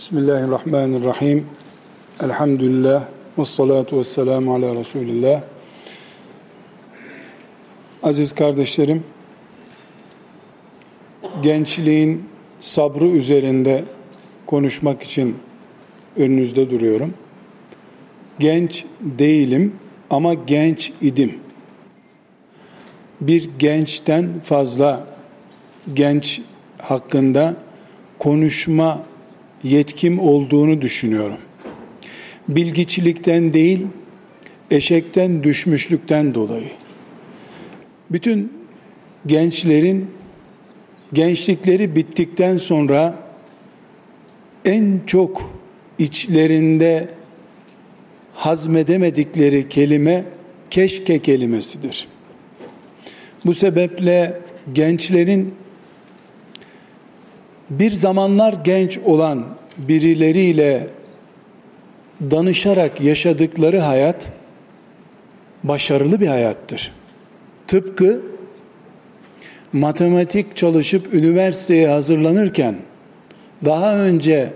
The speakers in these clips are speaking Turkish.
Bismillahirrahmanirrahim. Elhamdülillah. Ve salatu ve selamu ala Resulillah. Aziz kardeşlerim, gençliğin sabrı üzerinde konuşmak için önünüzde duruyorum. Genç değilim ama genç idim. Bir gençten fazla genç hakkında konuşma yetkim olduğunu düşünüyorum. Bilgiçilikten değil, eşekten düşmüşlükten dolayı. Bütün gençlerin gençlikleri bittikten sonra en çok içlerinde hazmedemedikleri kelime keşke kelimesidir. Bu sebeple gençlerin bir zamanlar genç olan birileriyle danışarak yaşadıkları hayat başarılı bir hayattır. Tıpkı matematik çalışıp üniversiteye hazırlanırken daha önce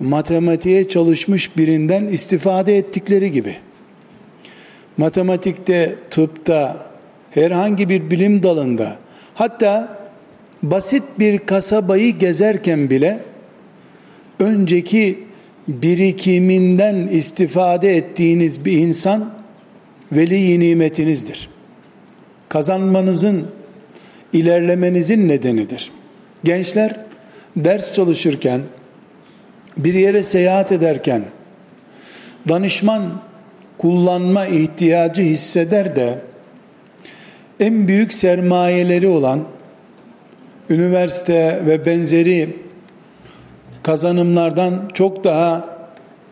matematiğe çalışmış birinden istifade ettikleri gibi matematikte, tıpta, herhangi bir bilim dalında hatta basit bir kasabayı gezerken bile önceki birikiminden istifade ettiğiniz bir insan veli nimetinizdir. Kazanmanızın, ilerlemenizin nedenidir. Gençler ders çalışırken, bir yere seyahat ederken, danışman kullanma ihtiyacı hisseder de en büyük sermayeleri olan üniversite ve benzeri kazanımlardan çok daha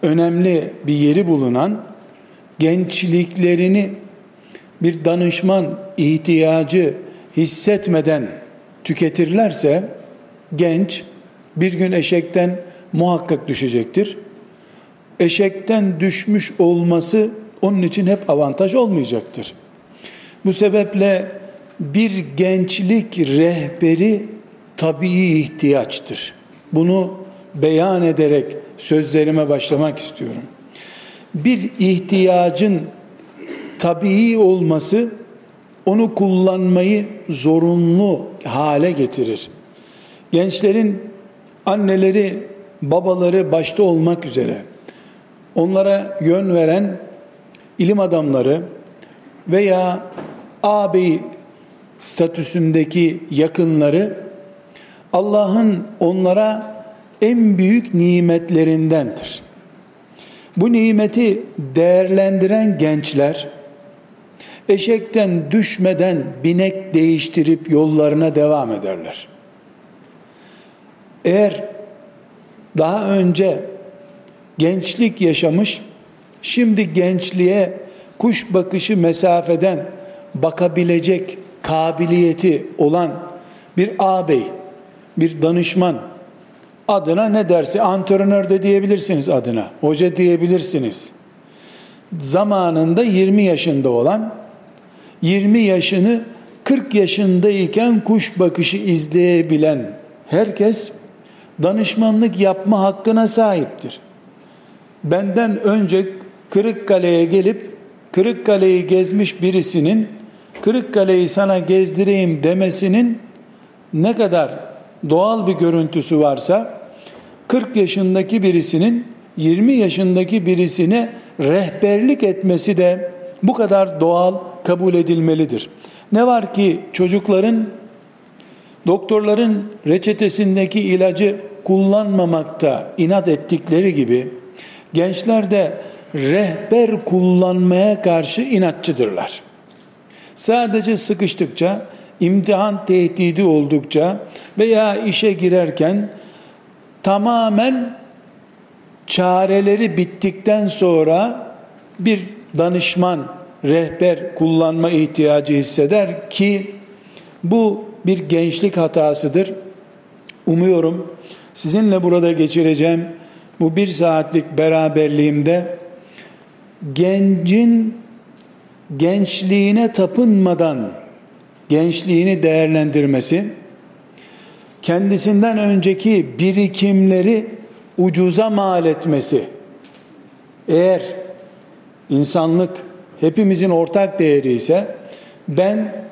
önemli bir yeri bulunan gençliklerini bir danışman ihtiyacı hissetmeden tüketirlerse genç bir gün eşekten muhakkak düşecektir. Eşekten düşmüş olması onun için hep avantaj olmayacaktır. Bu sebeple bir gençlik rehberi tabii ihtiyaçtır. Bunu beyan ederek sözlerime başlamak istiyorum. Bir ihtiyacın tabii olması onu kullanmayı zorunlu hale getirir. Gençlerin anneleri, babaları başta olmak üzere onlara yön veren ilim adamları veya ağabey statüsündeki yakınları Allah'ın onlara en büyük nimetlerindendir. Bu nimeti değerlendiren gençler eşekten düşmeden binek değiştirip yollarına devam ederler. Eğer daha önce gençlik yaşamış, şimdi gençliğe kuş bakışı mesafeden bakabilecek kabiliyeti olan bir ağabey, bir danışman adına ne derse antrenör de diyebilirsiniz adına, hoca diyebilirsiniz. Zamanında 20 yaşında olan 20 yaşını 40 yaşındayken kuş bakışı izleyebilen herkes danışmanlık yapma hakkına sahiptir. Benden önce Kırıkkale'ye gelip Kırıkkale'yi gezmiş birisinin Kırıkkale'yi sana gezdireyim demesinin ne kadar doğal bir görüntüsü varsa 40 yaşındaki birisinin 20 yaşındaki birisine rehberlik etmesi de bu kadar doğal kabul edilmelidir. Ne var ki çocukların doktorların reçetesindeki ilacı kullanmamakta inat ettikleri gibi gençler de rehber kullanmaya karşı inatçıdırlar. Sadece sıkıştıkça, imtihan tehdidi oldukça veya işe girerken tamamen çareleri bittikten sonra bir danışman, rehber kullanma ihtiyacı hisseder ki bu bir gençlik hatasıdır. Umuyorum sizinle burada geçireceğim bu bir saatlik beraberliğimde gencin gençliğine tapınmadan gençliğini değerlendirmesi, kendisinden önceki birikimleri ucuza mal etmesi. Eğer insanlık hepimizin ortak değeri ise ben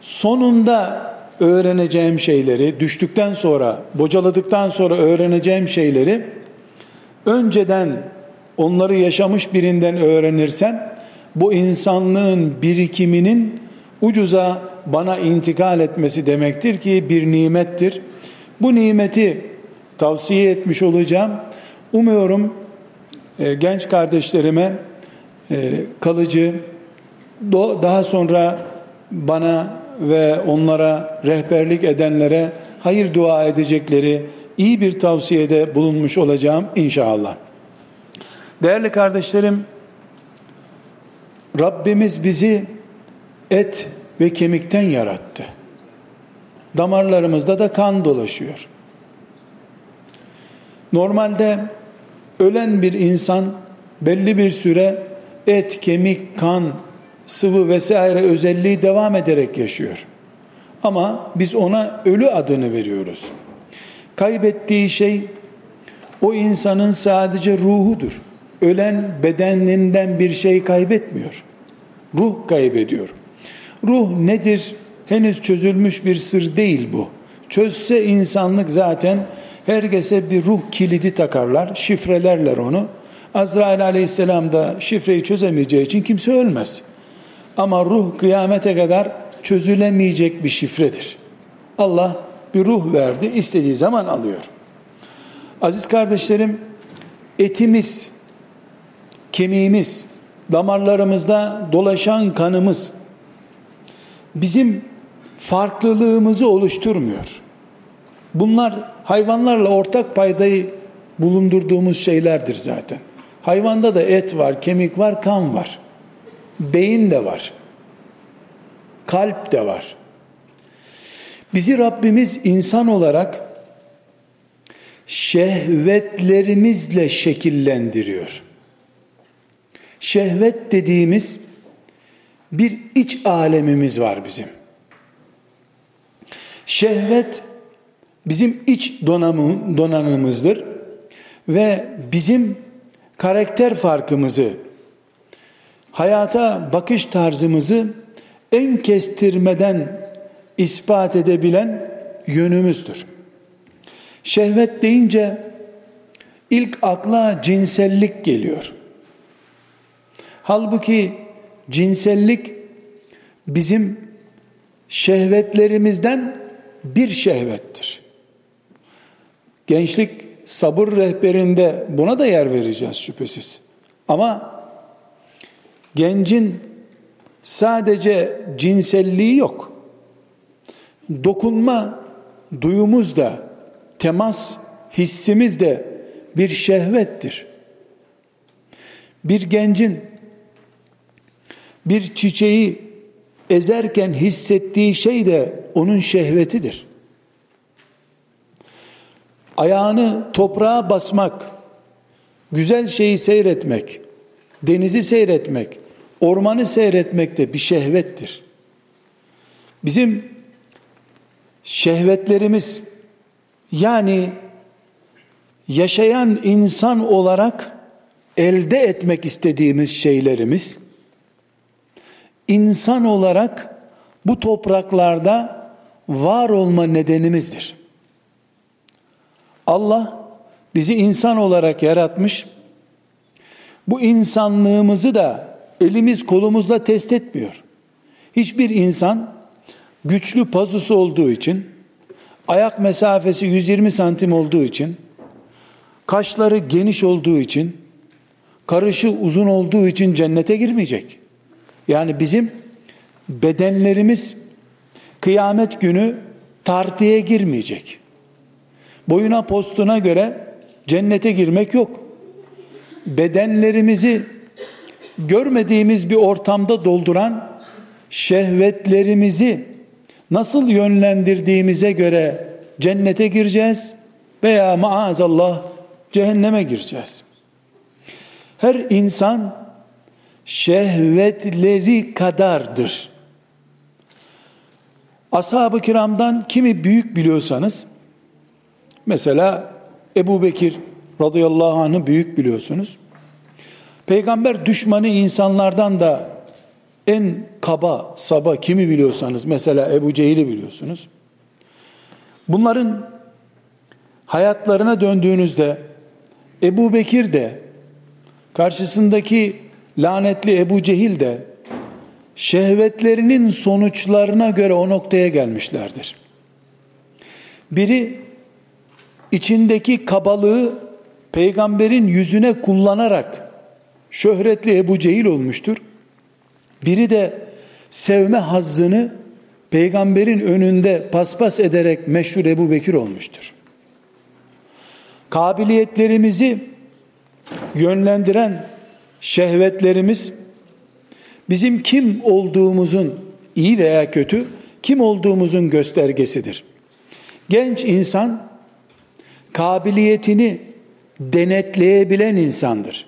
sonunda öğreneceğim şeyleri düştükten sonra bocaladıktan sonra öğreneceğim şeyleri önceden onları yaşamış birinden öğrenirsem bu insanlığın birikiminin ucuza bana intikal etmesi demektir ki bir nimettir. Bu nimeti tavsiye etmiş olacağım. Umuyorum e, genç kardeşlerime e, kalıcı do, daha sonra bana ve onlara rehberlik edenlere hayır dua edecekleri iyi bir tavsiyede bulunmuş olacağım inşallah. Değerli kardeşlerim, Rabbimiz bizi et ve kemikten yarattı. Damarlarımızda da kan dolaşıyor. Normalde ölen bir insan belli bir süre et, kemik, kan, sıvı vesaire özelliği devam ederek yaşıyor. Ama biz ona ölü adını veriyoruz. Kaybettiği şey o insanın sadece ruhudur. Ölen bedeninden bir şey kaybetmiyor. Ruh kaybediyor. Ruh nedir? Henüz çözülmüş bir sır değil bu. Çözse insanlık zaten herkese bir ruh kilidi takarlar, şifrelerler onu. Azrail aleyhisselam da şifreyi çözemeyeceği için kimse ölmez. Ama ruh kıyamete kadar çözülemeyecek bir şifredir. Allah bir ruh verdi, istediği zaman alıyor. Aziz kardeşlerim, etimiz, kemiğimiz, damarlarımızda dolaşan kanımız bizim farklılığımızı oluşturmuyor. Bunlar hayvanlarla ortak paydayı bulundurduğumuz şeylerdir zaten. Hayvanda da et var, kemik var, kan var. Beyin de var. Kalp de var. Bizi Rabbimiz insan olarak şehvetlerimizle şekillendiriyor. Şehvet dediğimiz bir iç alemimiz var bizim. Şehvet bizim iç donanım, donanımımızdır ve bizim karakter farkımızı, hayata bakış tarzımızı en kestirmeden ispat edebilen yönümüzdür. Şehvet deyince ilk akla cinsellik geliyor. Halbuki cinsellik bizim şehvetlerimizden bir şehvettir. Gençlik sabır rehberinde buna da yer vereceğiz şüphesiz. Ama gencin sadece cinselliği yok. Dokunma duyumuz da, temas hissimiz de bir şehvettir. Bir gencin bir çiçeği ezerken hissettiği şey de onun şehvetidir. Ayağını toprağa basmak, güzel şeyi seyretmek, denizi seyretmek, ormanı seyretmek de bir şehvettir. Bizim şehvetlerimiz yani yaşayan insan olarak elde etmek istediğimiz şeylerimiz insan olarak bu topraklarda var olma nedenimizdir. Allah bizi insan olarak yaratmış. Bu insanlığımızı da elimiz kolumuzla test etmiyor. Hiçbir insan güçlü pazusu olduğu için, ayak mesafesi 120 santim olduğu için, kaşları geniş olduğu için, karışı uzun olduğu için cennete girmeyecek. Yani bizim bedenlerimiz kıyamet günü tartıya girmeyecek. Boyuna postuna göre cennete girmek yok. Bedenlerimizi görmediğimiz bir ortamda dolduran şehvetlerimizi nasıl yönlendirdiğimize göre cennete gireceğiz veya maazallah cehenneme gireceğiz. Her insan şehvetleri kadardır. Ashab-ı kiramdan kimi büyük biliyorsanız mesela Ebu Bekir radıyallahu anh'ı büyük biliyorsunuz. Peygamber düşmanı insanlardan da en kaba, saba kimi biliyorsanız mesela Ebu Cehil'i biliyorsunuz. Bunların hayatlarına döndüğünüzde Ebu Bekir de karşısındaki lanetli Ebu Cehil de şehvetlerinin sonuçlarına göre o noktaya gelmişlerdir. Biri içindeki kabalığı peygamberin yüzüne kullanarak şöhretli Ebu Cehil olmuştur. Biri de sevme hazzını peygamberin önünde paspas ederek meşhur Ebu Bekir olmuştur. Kabiliyetlerimizi yönlendiren şehvetlerimiz bizim kim olduğumuzun iyi veya kötü kim olduğumuzun göstergesidir. Genç insan kabiliyetini denetleyebilen insandır.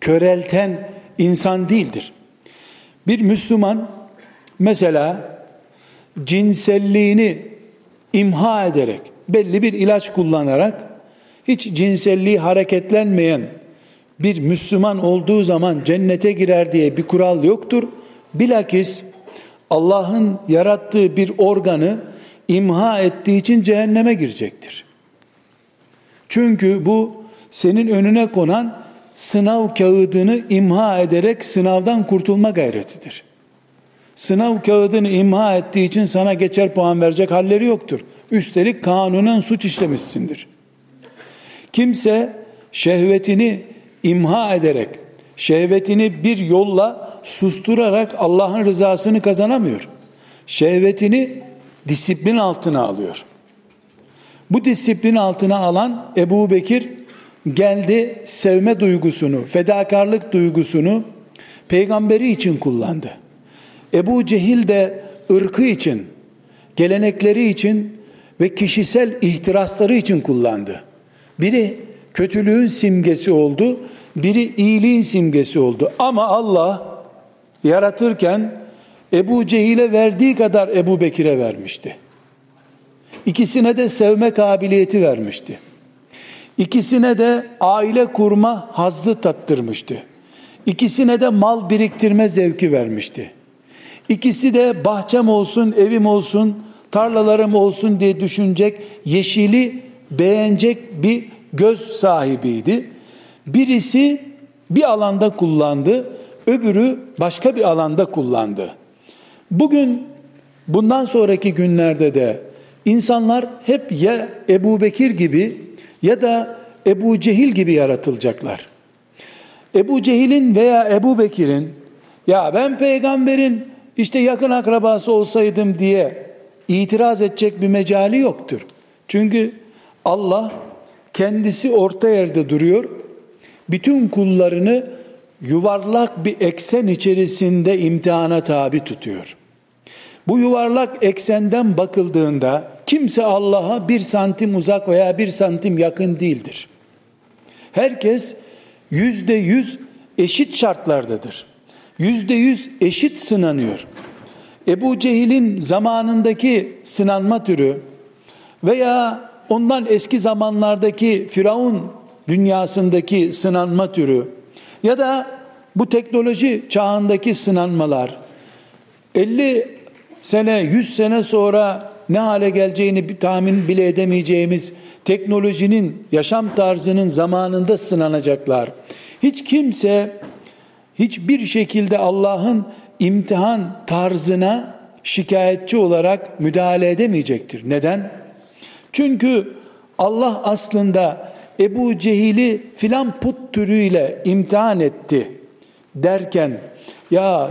Körelten insan değildir. Bir Müslüman mesela cinselliğini imha ederek belli bir ilaç kullanarak hiç cinselliği hareketlenmeyen bir Müslüman olduğu zaman cennete girer diye bir kural yoktur. Bilakis Allah'ın yarattığı bir organı imha ettiği için cehenneme girecektir. Çünkü bu senin önüne konan sınav kağıdını imha ederek sınavdan kurtulma gayretidir. Sınav kağıdını imha ettiği için sana geçer puan verecek halleri yoktur. Üstelik kanunen suç işlemişsindir. Kimse şehvetini imha ederek, şehvetini bir yolla susturarak Allah'ın rızasını kazanamıyor. Şehvetini disiplin altına alıyor. Bu disiplin altına alan Ebu Bekir geldi sevme duygusunu, fedakarlık duygusunu peygamberi için kullandı. Ebu Cehil de ırkı için, gelenekleri için ve kişisel ihtirasları için kullandı. Biri kötülüğün simgesi oldu, biri iyiliğin simgesi oldu. Ama Allah yaratırken Ebu Cehil'e verdiği kadar Ebu Bekir'e vermişti. İkisine de sevme kabiliyeti vermişti. İkisine de aile kurma hazzı tattırmıştı. İkisine de mal biriktirme zevki vermişti. İkisi de bahçem olsun, evim olsun, tarlalarım olsun diye düşünecek, yeşili beğenecek bir göz sahibiydi. Birisi bir alanda kullandı, öbürü başka bir alanda kullandı. Bugün bundan sonraki günlerde de insanlar hep ya Ebu Bekir gibi ya da Ebu Cehil gibi yaratılacaklar. Ebu Cehil'in veya Ebu Bekir'in ya ben peygamberin işte yakın akrabası olsaydım diye itiraz edecek bir mecali yoktur. Çünkü Allah kendisi orta yerde duruyor. Bütün kullarını yuvarlak bir eksen içerisinde imtihana tabi tutuyor. Bu yuvarlak eksenden bakıldığında kimse Allah'a bir santim uzak veya bir santim yakın değildir. Herkes yüzde yüz eşit şartlardadır. Yüzde yüz eşit sınanıyor. Ebu Cehil'in zamanındaki sınanma türü veya ondan eski zamanlardaki Firavun dünyasındaki sınanma türü ya da bu teknoloji çağındaki sınanmalar 50 sene 100 sene sonra ne hale geleceğini bir tahmin bile edemeyeceğimiz teknolojinin yaşam tarzının zamanında sınanacaklar. Hiç kimse hiçbir şekilde Allah'ın imtihan tarzına şikayetçi olarak müdahale edemeyecektir. Neden? Çünkü Allah aslında Ebu Cehil'i filan put türüyle imtihan etti derken ya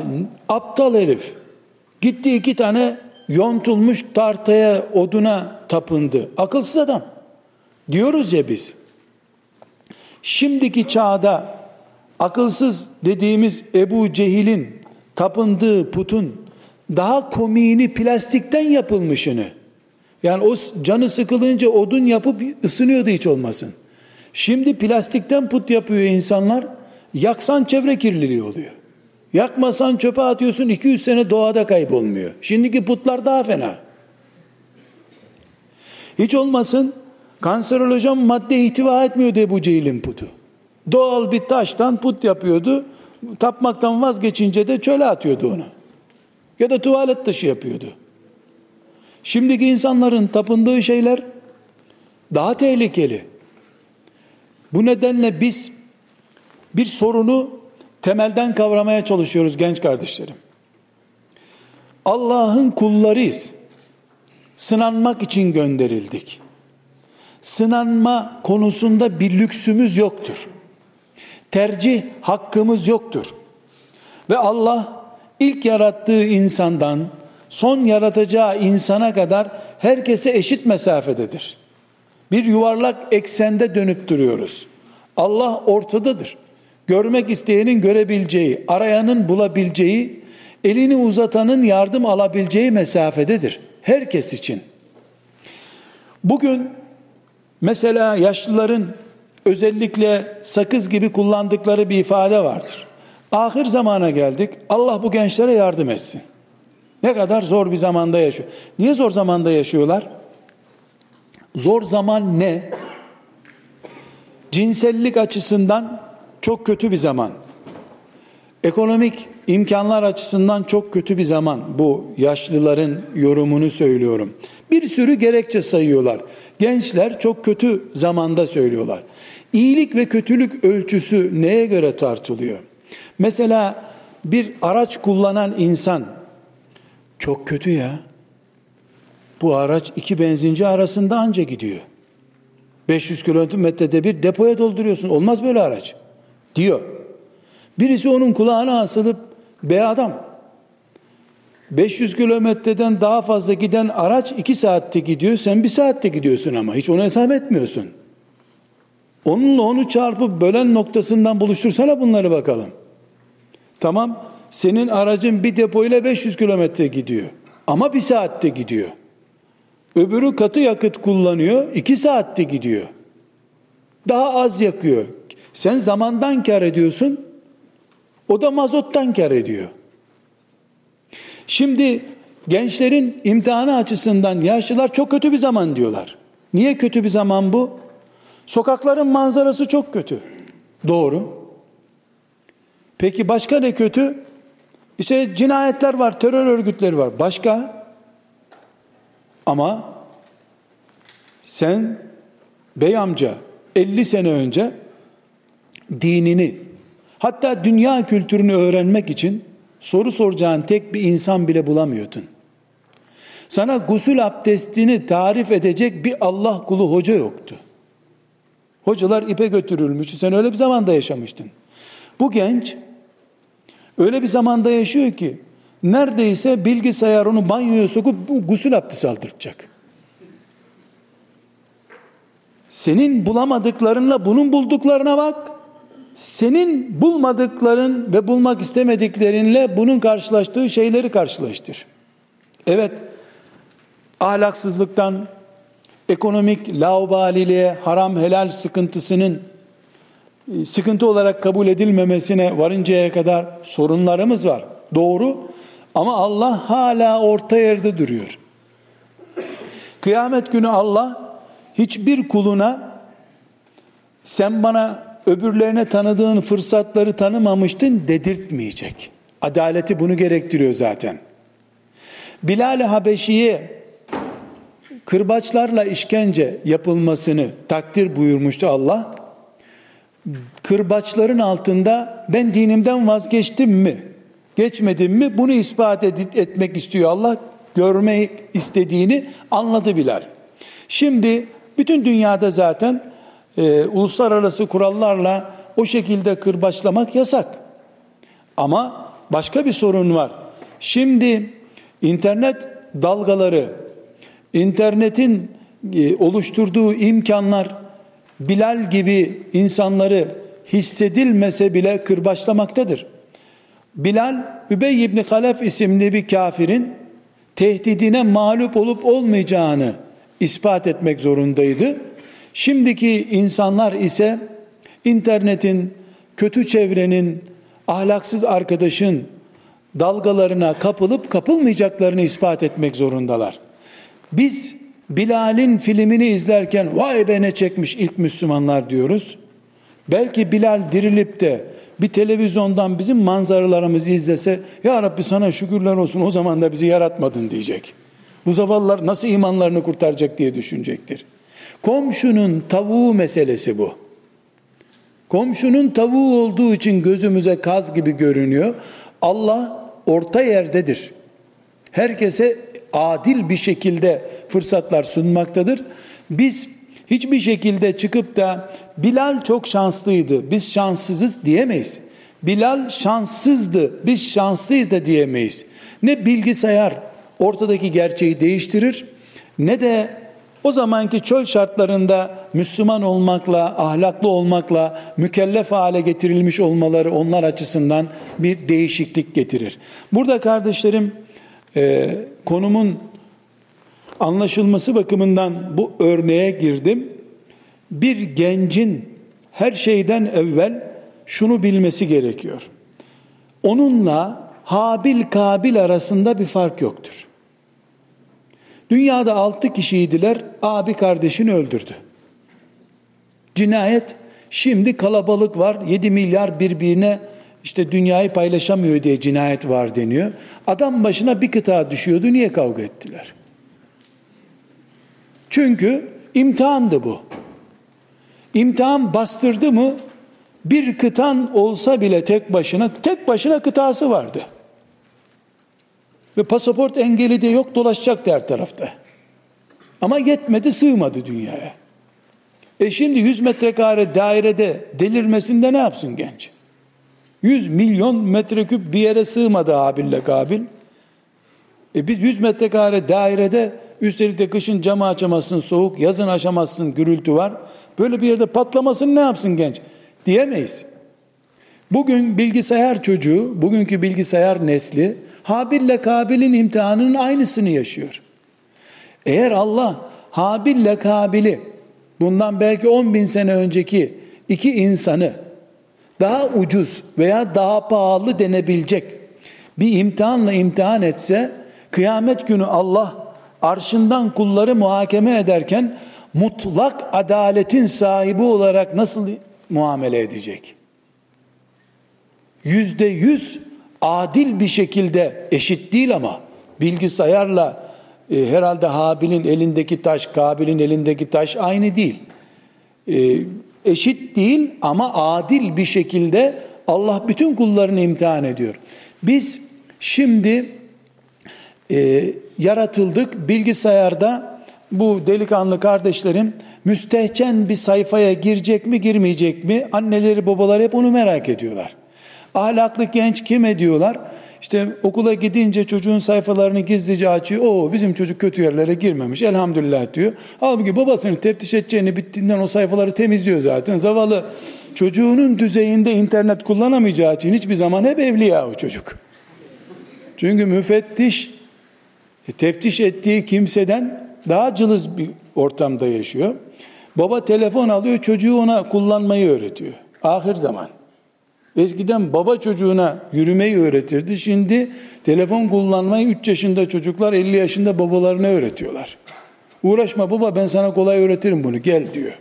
aptal herif gitti iki tane yontulmuş tartaya oduna tapındı. Akılsız adam. Diyoruz ya biz. Şimdiki çağda akılsız dediğimiz Ebu Cehil'in tapındığı putun daha komiğini plastikten yapılmışını yani o canı sıkılınca odun yapıp ısınıyordu hiç olmasın. Şimdi plastikten put yapıyor insanlar. Yaksan çevre kirliliği oluyor. Yakmasan çöpe atıyorsun 200 sene doğada kaybolmuyor. Şimdiki putlar daha fena. Hiç olmasın Kanserolojen madde ihtiva etmiyordu Ebu Cehil'in putu. Doğal bir taştan put yapıyordu. Tapmaktan vazgeçince de çöle atıyordu onu. Ya da tuvalet taşı yapıyordu. Şimdiki insanların tapındığı şeyler daha tehlikeli. Bu nedenle biz bir sorunu temelden kavramaya çalışıyoruz genç kardeşlerim. Allah'ın kullarıyız. Sınanmak için gönderildik. Sınanma konusunda bir lüksümüz yoktur. Tercih hakkımız yoktur. Ve Allah ilk yarattığı insandan son yaratacağı insana kadar herkese eşit mesafededir. Bir yuvarlak eksende dönüp duruyoruz. Allah ortadadır. Görmek isteyenin görebileceği, arayanın bulabileceği, elini uzatanın yardım alabileceği mesafededir. Herkes için. Bugün mesela yaşlıların özellikle sakız gibi kullandıkları bir ifade vardır. Ahir zamana geldik. Allah bu gençlere yardım etsin. Ne kadar zor bir zamanda yaşıyor. Niye zor zamanda yaşıyorlar? Zor zaman ne? Cinsellik açısından çok kötü bir zaman. Ekonomik imkanlar açısından çok kötü bir zaman. Bu yaşlıların yorumunu söylüyorum. Bir sürü gerekçe sayıyorlar. Gençler çok kötü zamanda söylüyorlar. İyilik ve kötülük ölçüsü neye göre tartılıyor? Mesela bir araç kullanan insan çok kötü ya. Bu araç iki benzinci arasında anca gidiyor. 500 kilometrede bir depoya dolduruyorsun. Olmaz böyle araç. Diyor. Birisi onun kulağına asılıp be adam 500 kilometreden daha fazla giden araç 2 saatte gidiyor. Sen 1 saatte gidiyorsun ama hiç onu hesap etmiyorsun. Onunla onu çarpıp bölen noktasından buluştursana bunları bakalım. Tamam senin aracın bir depo ile 500 kilometre gidiyor. Ama bir saatte gidiyor. Öbürü katı yakıt kullanıyor. iki saatte gidiyor. Daha az yakıyor. Sen zamandan kar ediyorsun. O da mazottan kar ediyor. Şimdi gençlerin imtihanı açısından yaşlılar çok kötü bir zaman diyorlar. Niye kötü bir zaman bu? Sokakların manzarası çok kötü. Doğru. Peki başka ne kötü? İşte cinayetler var, terör örgütleri var. Başka? Ama sen bey amca 50 sene önce dinini hatta dünya kültürünü öğrenmek için soru soracağın tek bir insan bile bulamıyordun. Sana gusül abdestini tarif edecek bir Allah kulu hoca yoktu. Hocalar ipe götürülmüş. Sen öyle bir zamanda yaşamıştın. Bu genç öyle bir zamanda yaşıyor ki neredeyse bilgisayar onu banyoya sokup gusül abdesti aldıracak. Senin bulamadıklarınla bunun bulduklarına bak. Senin bulmadıkların ve bulmak istemediklerinle bunun karşılaştığı şeyleri karşılaştır. Evet, ahlaksızlıktan, ekonomik laubaliliğe, haram helal sıkıntısının sıkıntı olarak kabul edilmemesine varıncaya kadar sorunlarımız var. Doğru ama Allah hala orta yerde duruyor. Kıyamet günü Allah hiçbir kuluna sen bana öbürlerine tanıdığın fırsatları tanımamıştın dedirtmeyecek. Adaleti bunu gerektiriyor zaten. Bilal-i Habeşi'ye kırbaçlarla işkence yapılmasını takdir buyurmuştu Allah. Kırbaçların altında ben dinimden vazgeçtim mi, geçmedim mi bunu ispat etmek istiyor Allah. Görmek istediğini anladı Bilal. Şimdi bütün dünyada zaten e, uluslararası kurallarla o şekilde kırbaçlamak yasak. Ama başka bir sorun var. Şimdi internet dalgaları, internetin e, oluşturduğu imkanlar Bilal gibi insanları hissedilmese bile kırbaçlamaktadır. Bilal, Übey ibn Halef isimli bir kafirin tehdidine mağlup olup olmayacağını ispat etmek zorundaydı. Şimdiki insanlar ise internetin, kötü çevrenin, ahlaksız arkadaşın dalgalarına kapılıp kapılmayacaklarını ispat etmek zorundalar. Biz Bilal'in filmini izlerken vay be ne çekmiş ilk Müslümanlar diyoruz. Belki Bilal dirilip de bir televizyondan bizim manzaralarımızı izlese ya Rabbi sana şükürler olsun o zaman da bizi yaratmadın diyecek. Bu zavallılar nasıl imanlarını kurtaracak diye düşünecektir. Komşunun tavuğu meselesi bu. Komşunun tavuğu olduğu için gözümüze kaz gibi görünüyor. Allah orta yerdedir. Herkese adil bir şekilde fırsatlar sunmaktadır. Biz hiçbir şekilde çıkıp da Bilal çok şanslıydı, biz şanssızız diyemeyiz. Bilal şanssızdı, biz şanslıyız da diyemeyiz. Ne bilgisayar ortadaki gerçeği değiştirir ne de o zamanki çöl şartlarında Müslüman olmakla, ahlaklı olmakla mükellef hale getirilmiş olmaları onlar açısından bir değişiklik getirir. Burada kardeşlerim e, konumun anlaşılması bakımından bu örneğe girdim. Bir gencin her şeyden evvel şunu bilmesi gerekiyor. Onunla Habil Kabil arasında bir fark yoktur. Dünyada altı kişiydiler, abi kardeşini öldürdü. Cinayet, şimdi kalabalık var, yedi milyar birbirine işte dünyayı paylaşamıyor diye cinayet var deniyor. Adam başına bir kıta düşüyordu, niye kavga ettiler? Çünkü imtihandı bu. İmtihan bastırdı mı bir kıtan olsa bile tek başına tek başına kıtası vardı. Ve pasaport engeli de yok dolaşacaktı her tarafta. Ama yetmedi sığmadı dünyaya. E şimdi 100 metrekare dairede delirmesinde ne yapsın genç? 100 milyon metreküp bir yere sığmadı Habil'le Kabil. E biz 100 metrekare dairede üstelik de kışın camı açamazsın soğuk, yazın açamazsın gürültü var. Böyle bir yerde patlamasın ne yapsın genç? Diyemeyiz. Bugün bilgisayar çocuğu, bugünkü bilgisayar nesli Habil'le Kabil'in imtihanının aynısını yaşıyor. Eğer Allah Habil'le Kabil'i bundan belki 10 bin sene önceki iki insanı daha ucuz veya daha pahalı denebilecek bir imtihanla imtihan etse kıyamet günü Allah arşından kulları muhakeme ederken mutlak adaletin sahibi olarak nasıl muamele edecek? Yüzde yüz adil bir şekilde eşit değil ama bilgisayarla e, herhalde Habil'in elindeki taş, Kabil'in elindeki taş aynı değil. E, eşit değil ama adil bir şekilde Allah bütün kullarını imtihan ediyor. Biz şimdi e, yaratıldık bilgisayarda bu delikanlı kardeşlerim müstehcen bir sayfaya girecek mi girmeyecek mi anneleri babaları hep onu merak ediyorlar. Ahlaklı genç kim ediyorlar? İşte okula gidince çocuğun sayfalarını gizlice açıyor. O bizim çocuk kötü yerlere girmemiş elhamdülillah diyor. Halbuki babasının teftiş edeceğini bittiğinden o sayfaları temizliyor zaten. Zavallı çocuğunun düzeyinde internet kullanamayacağı için hiçbir zaman hep evliya o çocuk. Çünkü müfettiş e, teftiş ettiği kimseden daha cılız bir ortamda yaşıyor. Baba telefon alıyor çocuğu ona kullanmayı öğretiyor. Ahir zaman. Eskiden baba çocuğuna yürümeyi öğretirdi. Şimdi telefon kullanmayı 3 yaşında çocuklar 50 yaşında babalarına öğretiyorlar. Uğraşma baba ben sana kolay öğretirim bunu gel diyor.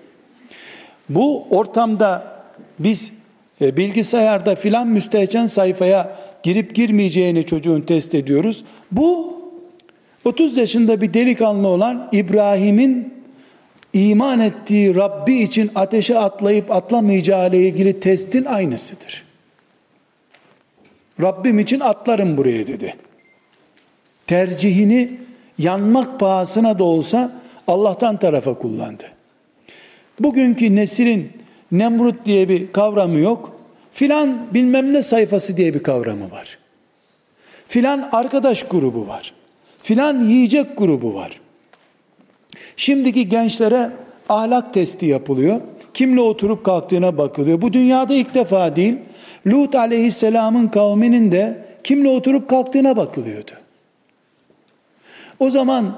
Bu ortamda biz e, bilgisayarda filan müstehcen sayfaya girip girmeyeceğini çocuğun test ediyoruz. Bu 30 yaşında bir delikanlı olan İbrahim'in iman ettiği Rabbi için ateşe atlayıp atlamayacağı ile ilgili testin aynısıdır. Rabbim için atlarım buraya dedi. Tercihini yanmak pahasına da olsa Allah'tan tarafa kullandı. Bugünkü neslin Nemrut diye bir kavramı yok. Filan bilmem ne sayfası diye bir kavramı var. Filan arkadaş grubu var. Filan yiyecek grubu var. Şimdiki gençlere ahlak testi yapılıyor. Kimle oturup kalktığına bakılıyor. Bu dünyada ilk defa değil. Lut aleyhisselamın kavminin de kimle oturup kalktığına bakılıyordu. O zaman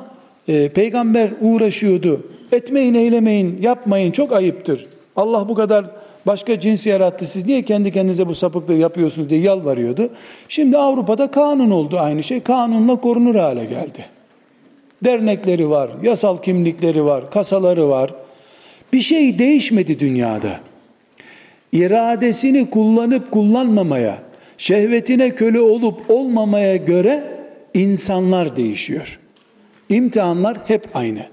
e, peygamber uğraşıyordu. Etmeyin, eylemeyin, yapmayın çok ayıptır. Allah bu kadar başka cins yarattı. Siz niye kendi kendinize bu sapıklığı yapıyorsunuz diye yalvarıyordu. Şimdi Avrupa'da kanun oldu aynı şey. Kanunla korunur hale geldi. Dernekleri var, yasal kimlikleri var, kasaları var. Bir şey değişmedi dünyada. İradesini kullanıp kullanmamaya, şehvetine köle olup olmamaya göre insanlar değişiyor. İmtihanlar hep aynı.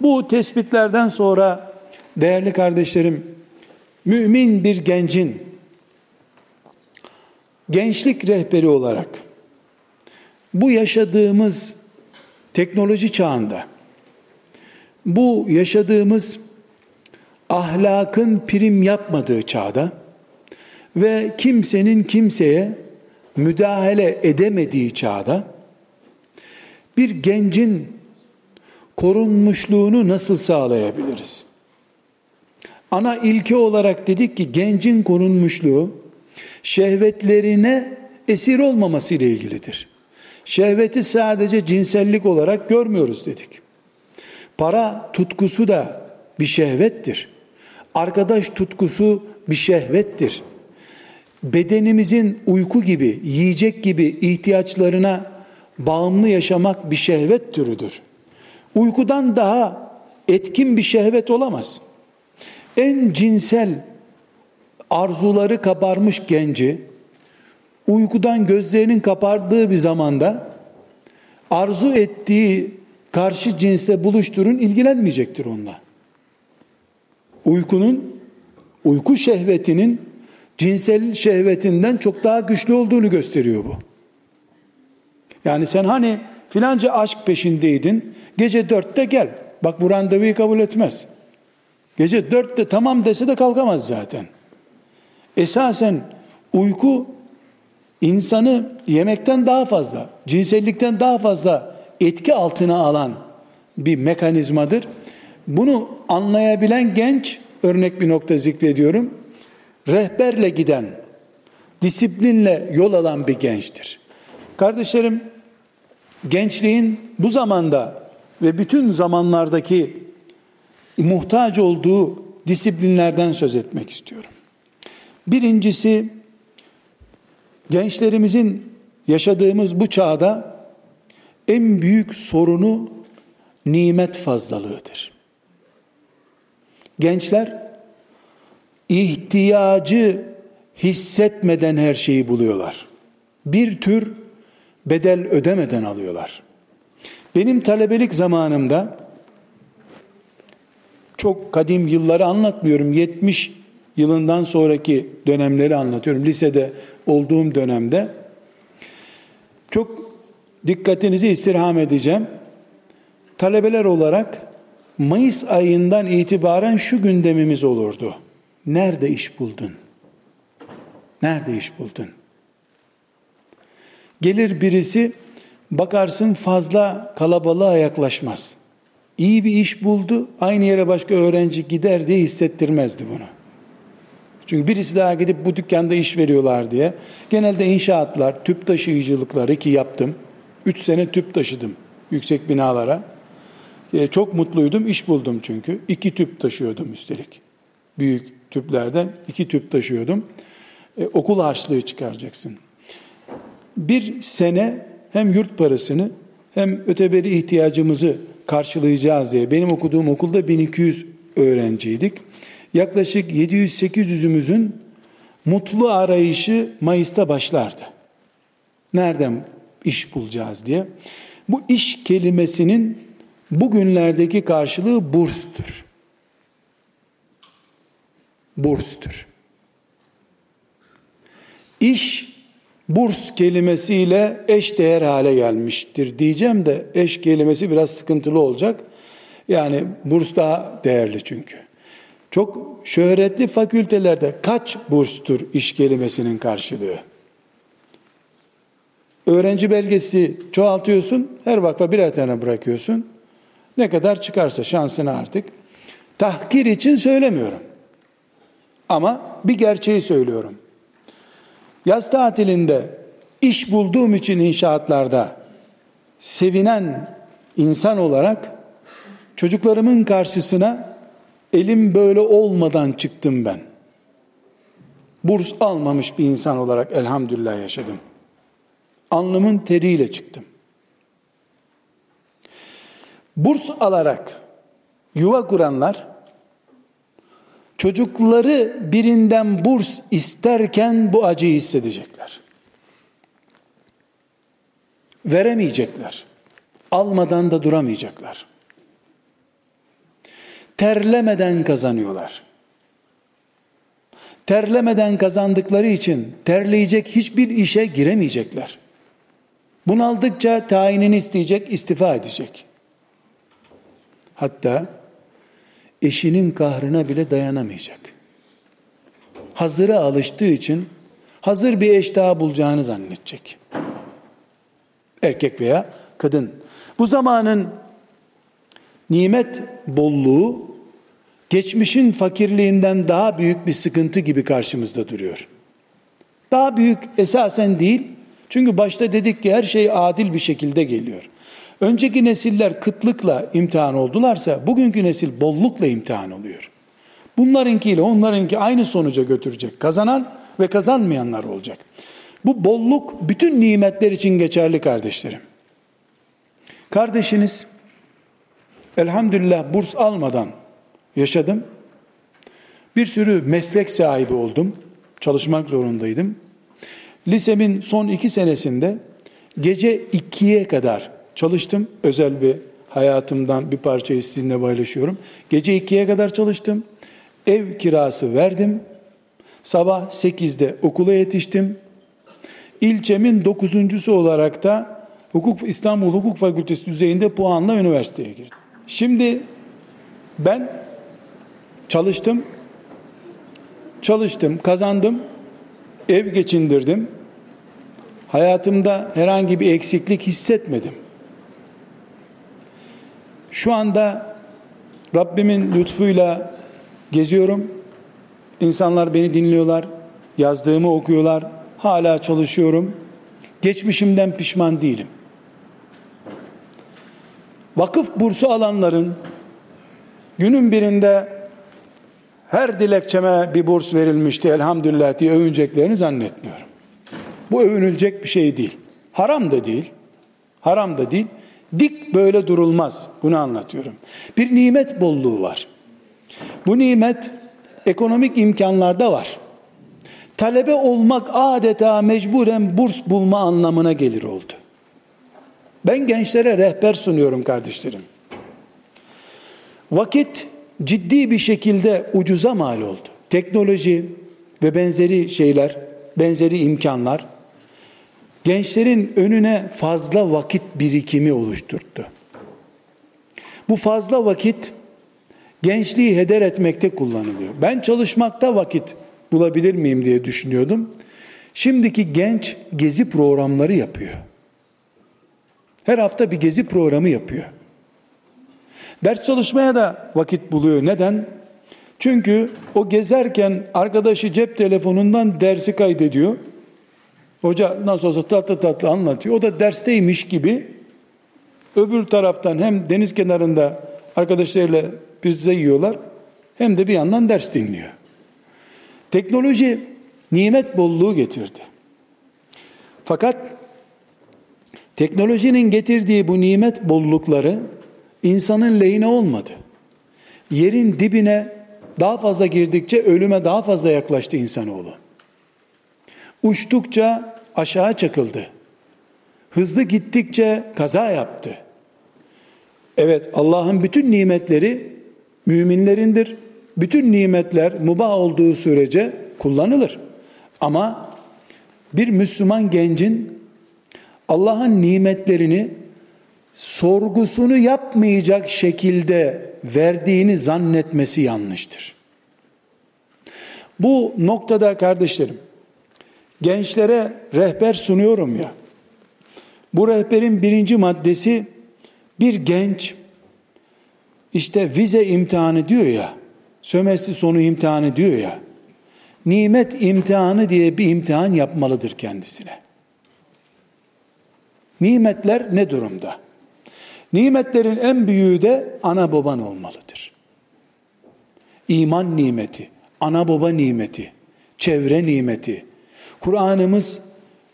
Bu tespitlerden sonra değerli kardeşlerim, mümin bir gencin gençlik rehberi olarak bu yaşadığımız teknoloji çağında bu yaşadığımız ahlakın prim yapmadığı çağda ve kimsenin kimseye müdahale edemediği çağda bir gencin korunmuşluğunu nasıl sağlayabiliriz? Ana ilke olarak dedik ki gencin korunmuşluğu şehvetlerine esir olmaması ile ilgilidir. Şehveti sadece cinsellik olarak görmüyoruz dedik. Para tutkusu da bir şehvettir. Arkadaş tutkusu bir şehvettir. Bedenimizin uyku gibi, yiyecek gibi ihtiyaçlarına bağımlı yaşamak bir şehvet türüdür. Uykudan daha etkin bir şehvet olamaz. En cinsel arzuları kabarmış genci uykudan gözlerinin kapardığı bir zamanda arzu ettiği karşı cinsle buluşturun ilgilenmeyecektir onunla. Uykunun uyku şehvetinin cinsel şehvetinden çok daha güçlü olduğunu gösteriyor bu. Yani sen hani filanca aşk peşindeydin, gece dörtte gel. Bak bu randevuyu kabul etmez. Gece dörtte tamam dese de kalkamaz zaten. Esasen uyku insanı yemekten daha fazla, cinsellikten daha fazla etki altına alan bir mekanizmadır. Bunu anlayabilen genç, örnek bir nokta zikrediyorum, rehberle giden, disiplinle yol alan bir gençtir. Kardeşlerim, gençliğin bu zamanda ve bütün zamanlardaki muhtaç olduğu disiplinlerden söz etmek istiyorum. Birincisi gençlerimizin yaşadığımız bu çağda en büyük sorunu nimet fazlalığıdır. Gençler ihtiyacı hissetmeden her şeyi buluyorlar. Bir tür bedel ödemeden alıyorlar. Benim talebelik zamanımda çok kadim yılları anlatmıyorum. 70 yılından sonraki dönemleri anlatıyorum. Lisede olduğum dönemde çok dikkatinizi istirham edeceğim. Talebeler olarak Mayıs ayından itibaren şu gündemimiz olurdu. Nerede iş buldun? Nerede iş buldun? Gelir birisi bakarsın fazla kalabalığa yaklaşmaz. İyi bir iş buldu, aynı yere başka öğrenci gider diye hissettirmezdi bunu. Çünkü birisi daha gidip bu dükkanda iş veriyorlar diye. Genelde inşaatlar, tüp taşıyıcılıkları ki yaptım. Üç sene tüp taşıdım yüksek binalara. E, çok mutluydum, iş buldum çünkü. İki tüp taşıyordum üstelik. Büyük tüplerden iki tüp taşıyordum. E, okul harçlığı çıkaracaksın. Bir sene hem yurt parasını hem öteberi ihtiyacımızı karşılayacağız diye. Benim okuduğum okulda 1200 öğrenciydik. Yaklaşık 700-800'ümüzün mutlu arayışı Mayıs'ta başlardı. Nereden iş bulacağız diye. Bu iş kelimesinin bugünlerdeki karşılığı burstur. Burstur. İş burs kelimesiyle eş değer hale gelmiştir diyeceğim de eş kelimesi biraz sıkıntılı olacak. Yani burs daha değerli çünkü. Çok şöhretli fakültelerde kaç burstur iş kelimesinin karşılığı? Öğrenci belgesi çoğaltıyorsun, her vakfa birer tane bırakıyorsun. Ne kadar çıkarsa şansını artık. Tahkir için söylemiyorum. Ama bir gerçeği söylüyorum. Yaz tatilinde iş bulduğum için inşaatlarda sevinen insan olarak çocuklarımın karşısına elim böyle olmadan çıktım ben. Burs almamış bir insan olarak elhamdülillah yaşadım. Alnımın teriyle çıktım. burs alarak yuva kuranlar çocukları birinden burs isterken bu acıyı hissedecekler. Veremeyecekler. Almadan da duramayacaklar. Terlemeden kazanıyorlar. Terlemeden kazandıkları için terleyecek hiçbir işe giremeyecekler. Bunaldıkça tayinini isteyecek, istifa edecek. Hatta eşinin kahrına bile dayanamayacak. Hazıra alıştığı için hazır bir eş daha bulacağını zannedecek. Erkek veya kadın. Bu zamanın nimet bolluğu geçmişin fakirliğinden daha büyük bir sıkıntı gibi karşımızda duruyor. Daha büyük esasen değil. Çünkü başta dedik ki her şey adil bir şekilde geliyor. Önceki nesiller kıtlıkla imtihan oldularsa bugünkü nesil bollukla imtihan oluyor. Bunlarınkiyle onlarınki aynı sonuca götürecek. Kazanan ve kazanmayanlar olacak. Bu bolluk bütün nimetler için geçerli kardeşlerim. Kardeşiniz elhamdülillah burs almadan yaşadım. Bir sürü meslek sahibi oldum. Çalışmak zorundaydım. Lisemin son iki senesinde gece ikiye kadar çalıştım. Özel bir hayatımdan bir parçayı sizinle paylaşıyorum. Gece ikiye kadar çalıştım. Ev kirası verdim. Sabah sekizde okula yetiştim. İlçemin dokuzuncusu olarak da Hukuk İstanbul Hukuk Fakültesi düzeyinde puanla üniversiteye girdim. Şimdi ben çalıştım. Çalıştım, kazandım. Ev geçindirdim. Hayatımda herhangi bir eksiklik hissetmedim. Şu anda Rabbimin lütfuyla geziyorum. İnsanlar beni dinliyorlar. Yazdığımı okuyorlar. Hala çalışıyorum. Geçmişimden pişman değilim. Vakıf bursu alanların günün birinde her dilekçeme bir burs verilmişti elhamdülillah diye övüneceklerini zannetmiyorum. Bu övünülecek bir şey değil. Haram da değil. Haram da değil. Dik böyle durulmaz. Bunu anlatıyorum. Bir nimet bolluğu var. Bu nimet ekonomik imkanlarda var. Talebe olmak adeta mecburen burs bulma anlamına gelir oldu. Ben gençlere rehber sunuyorum kardeşlerim. Vakit ciddi bir şekilde ucuza mal oldu. Teknoloji ve benzeri şeyler, benzeri imkanlar gençlerin önüne fazla vakit birikimi oluşturdu. Bu fazla vakit gençliği heder etmekte kullanılıyor. Ben çalışmakta vakit bulabilir miyim diye düşünüyordum. Şimdiki genç gezi programları yapıyor. Her hafta bir gezi programı yapıyor. Ders çalışmaya da vakit buluyor. Neden? Çünkü o gezerken arkadaşı cep telefonundan dersi kaydediyor. Hoca nasıl olsa tatlı tatlı anlatıyor. O da dersteymiş gibi öbür taraftan hem deniz kenarında arkadaşlarıyla pizza yiyorlar hem de bir yandan ders dinliyor. Teknoloji nimet bolluğu getirdi. Fakat teknolojinin getirdiği bu nimet bollukları insanın lehine olmadı. Yerin dibine daha fazla girdikçe ölüme daha fazla yaklaştı insanoğlu. Uçtukça aşağı çakıldı. Hızlı gittikçe kaza yaptı. Evet Allah'ın bütün nimetleri müminlerindir. Bütün nimetler mubah olduğu sürece kullanılır. Ama bir Müslüman gencin Allah'ın nimetlerini sorgusunu yapmayacak şekilde verdiğini zannetmesi yanlıştır. Bu noktada kardeşlerim gençlere rehber sunuyorum ya. Bu rehberin birinci maddesi bir genç işte vize imtihanı diyor ya, sömestr sonu imtihanı diyor ya, nimet imtihanı diye bir imtihan yapmalıdır kendisine. Nimetler ne durumda? Nimetlerin en büyüğü de ana baban olmalıdır. İman nimeti, ana baba nimeti, çevre nimeti, Kur'an'ımız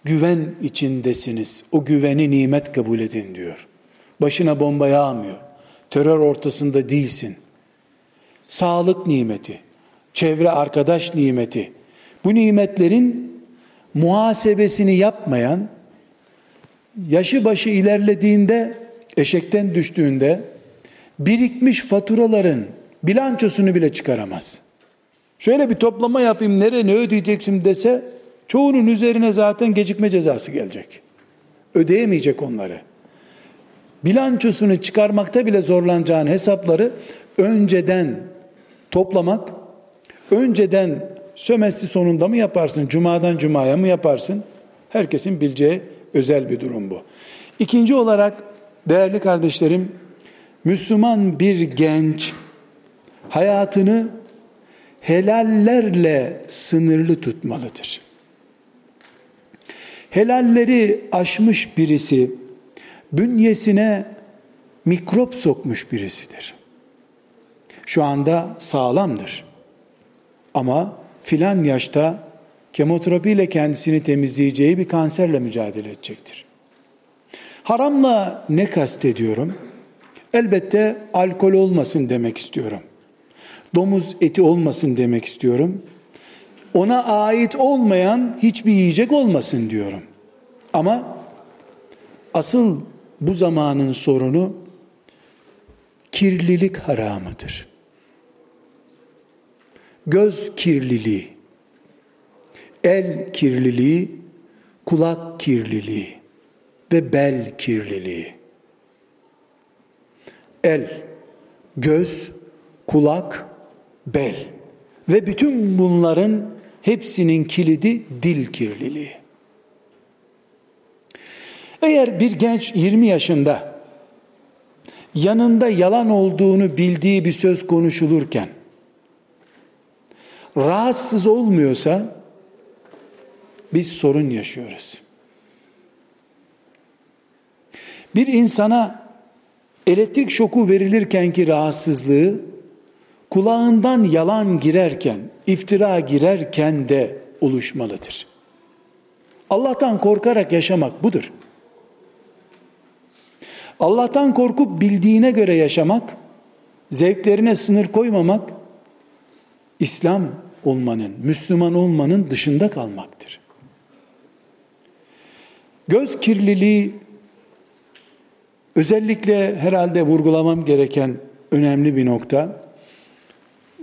güven içindesiniz. O güveni nimet kabul edin diyor. Başına bomba yağmıyor. terör ortasında değilsin. Sağlık nimeti, çevre arkadaş nimeti. Bu nimetlerin muhasebesini yapmayan, yaşı başı ilerlediğinde, eşekten düştüğünde, birikmiş faturaların bilançosunu bile çıkaramaz. Şöyle bir toplama yapayım, nereye ne ödeyeceksin dese, çoğunun üzerine zaten gecikme cezası gelecek. Ödeyemeyecek onları. Bilançosunu çıkarmakta bile zorlanacağın hesapları önceden toplamak, önceden sömestri sonunda mı yaparsın, cumadan cumaya mı yaparsın? Herkesin bileceği özel bir durum bu. İkinci olarak değerli kardeşlerim, Müslüman bir genç hayatını helallerle sınırlı tutmalıdır. Helalleri aşmış birisi bünyesine mikrop sokmuş birisidir. Şu anda sağlamdır. Ama filan yaşta kemoterapiyle kendisini temizleyeceği bir kanserle mücadele edecektir. Haramla ne kastediyorum? Elbette alkol olmasın demek istiyorum. Domuz eti olmasın demek istiyorum. Ona ait olmayan hiçbir yiyecek olmasın diyorum. Ama asıl bu zamanın sorunu kirlilik haramıdır. Göz kirliliği, el kirliliği, kulak kirliliği ve bel kirliliği. El, göz, kulak, bel ve bütün bunların hepsinin kilidi dil kirliliği. Eğer bir genç 20 yaşında yanında yalan olduğunu bildiği bir söz konuşulurken rahatsız olmuyorsa biz sorun yaşıyoruz. Bir insana elektrik şoku verilirken ki rahatsızlığı kulağından yalan girerken, iftira girerken de oluşmalıdır. Allah'tan korkarak yaşamak budur. Allah'tan korkup bildiğine göre yaşamak, zevklerine sınır koymamak, İslam olmanın, Müslüman olmanın dışında kalmaktır. Göz kirliliği özellikle herhalde vurgulamam gereken önemli bir nokta.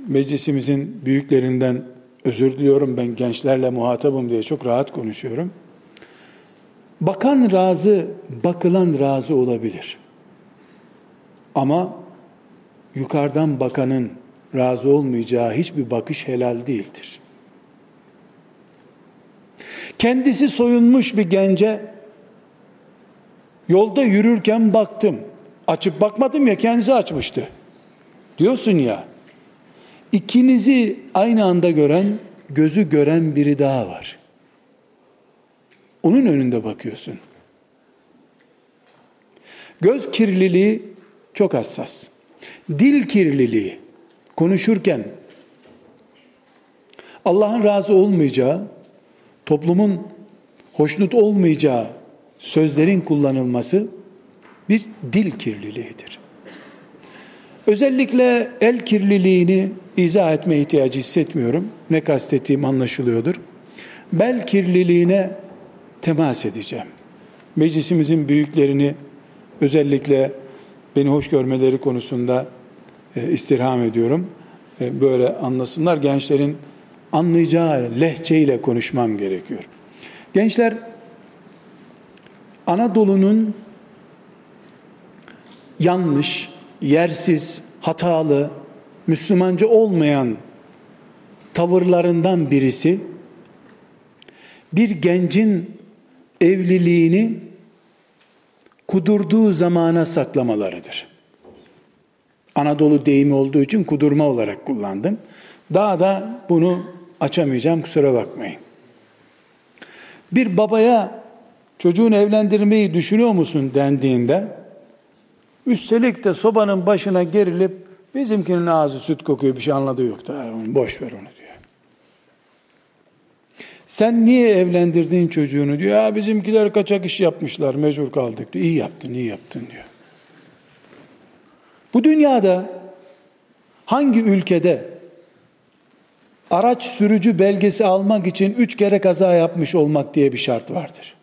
Meclisimizin büyüklerinden özür diliyorum ben gençlerle muhatabım diye çok rahat konuşuyorum. Bakan razı, bakılan razı olabilir. Ama yukarıdan bakanın razı olmayacağı hiçbir bakış helal değildir. Kendisi soyunmuş bir gence yolda yürürken baktım. Açıp bakmadım ya kendisi açmıştı. Diyorsun ya. İkinizi aynı anda gören, gözü gören biri daha var. Onun önünde bakıyorsun. Göz kirliliği çok hassas. Dil kirliliği konuşurken Allah'ın razı olmayacağı, toplumun hoşnut olmayacağı sözlerin kullanılması bir dil kirliliğidir. Özellikle el kirliliğini izah etme ihtiyacı hissetmiyorum. Ne kastettiğim anlaşılıyordur. Bel kirliliğine temas edeceğim. Meclisimizin büyüklerini özellikle beni hoş görmeleri konusunda e, istirham ediyorum. E, böyle anlasınlar. Gençlerin anlayacağı lehçeyle konuşmam gerekiyor. Gençler Anadolu'nun yanlış, yersiz, hatalı, Müslümanca olmayan tavırlarından birisi bir gencin evliliğini kudurduğu zamana saklamalarıdır. Anadolu deyimi olduğu için kudurma olarak kullandım. Daha da bunu açamayacağım kusura bakmayın. Bir babaya çocuğunu evlendirmeyi düşünüyor musun dendiğinde üstelik de sobanın başına gerilip bizimkinin ağzı süt kokuyor bir şey anladığı yok da boş ver onu diyor. Sen niye evlendirdin çocuğunu diyor. Ya bizimkiler kaçak iş yapmışlar mecbur kaldık diyor. İyi yaptın iyi yaptın diyor. Bu dünyada hangi ülkede araç sürücü belgesi almak için üç kere kaza yapmış olmak diye bir şart vardır.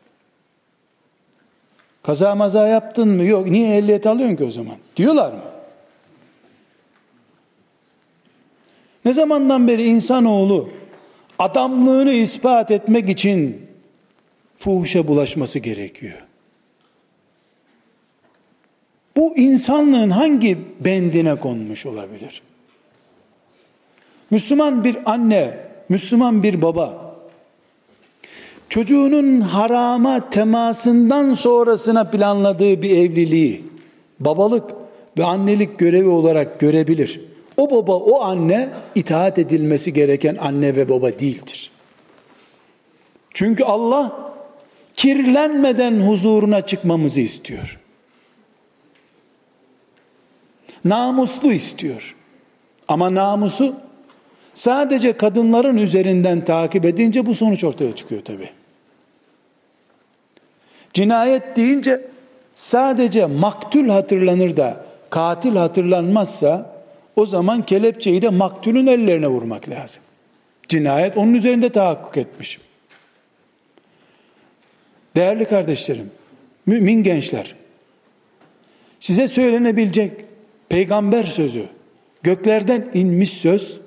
Kaza maza yaptın mı? Yok. Niye ehliyet alıyorsun ki o zaman? Diyorlar mı? Ne zamandan beri insanoğlu adamlığını ispat etmek için fuhuşa bulaşması gerekiyor? Bu insanlığın hangi bendine konmuş olabilir? Müslüman bir anne, Müslüman bir baba, çocuğunun harama temasından sonrasına planladığı bir evliliği, babalık ve annelik görevi olarak görebilir. O baba, o anne itaat edilmesi gereken anne ve baba değildir. Çünkü Allah kirlenmeden huzuruna çıkmamızı istiyor. Namuslu istiyor. Ama namusu sadece kadınların üzerinden takip edince bu sonuç ortaya çıkıyor tabi. Cinayet deyince sadece maktul hatırlanır da katil hatırlanmazsa o zaman kelepçeyi de maktulün ellerine vurmak lazım. Cinayet onun üzerinde tahakkuk etmiş. Değerli kardeşlerim, mümin gençler, size söylenebilecek peygamber sözü, göklerden inmiş söz,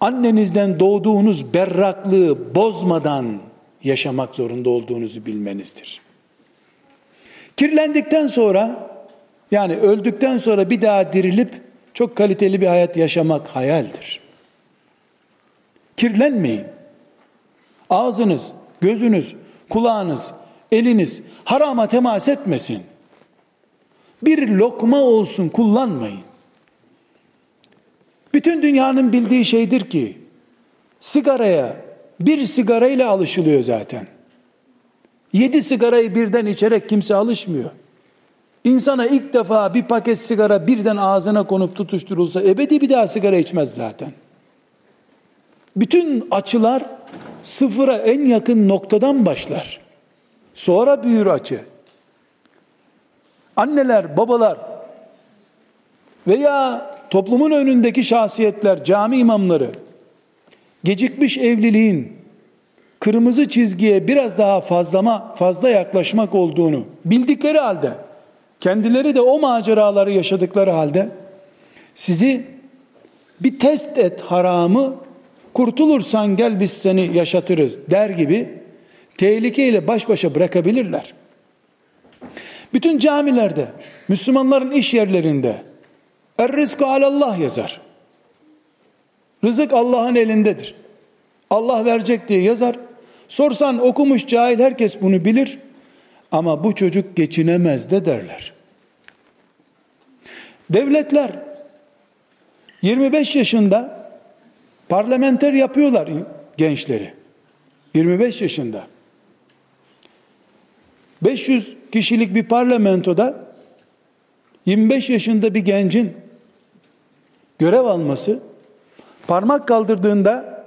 annenizden doğduğunuz berraklığı bozmadan yaşamak zorunda olduğunuzu bilmenizdir. Kirlendikten sonra, yani öldükten sonra bir daha dirilip çok kaliteli bir hayat yaşamak hayaldir. Kirlenmeyin. Ağzınız, gözünüz, kulağınız, eliniz harama temas etmesin. Bir lokma olsun kullanmayın. Bütün dünyanın bildiği şeydir ki sigaraya bir sigarayla alışılıyor zaten. Yedi sigarayı birden içerek kimse alışmıyor. İnsana ilk defa bir paket sigara birden ağzına konup tutuşturulsa ebedi bir daha sigara içmez zaten. Bütün açılar sıfıra en yakın noktadan başlar. Sonra büyür açı. Anneler, babalar veya toplumun önündeki şahsiyetler, cami imamları gecikmiş evliliğin kırmızı çizgiye biraz daha fazlama fazla yaklaşmak olduğunu bildikleri halde kendileri de o maceraları yaşadıkları halde sizi bir test et haramı kurtulursan gel biz seni yaşatırız der gibi tehlikeyle baş başa bırakabilirler. Bütün camilerde, Müslümanların iş yerlerinde Er rızkı alallah yazar. Rızık Allah'ın elindedir. Allah verecek diye yazar. Sorsan okumuş cahil herkes bunu bilir. Ama bu çocuk geçinemez de derler. Devletler 25 yaşında parlamenter yapıyorlar gençleri. 25 yaşında. 500 kişilik bir parlamentoda 25 yaşında bir gencin görev alması parmak kaldırdığında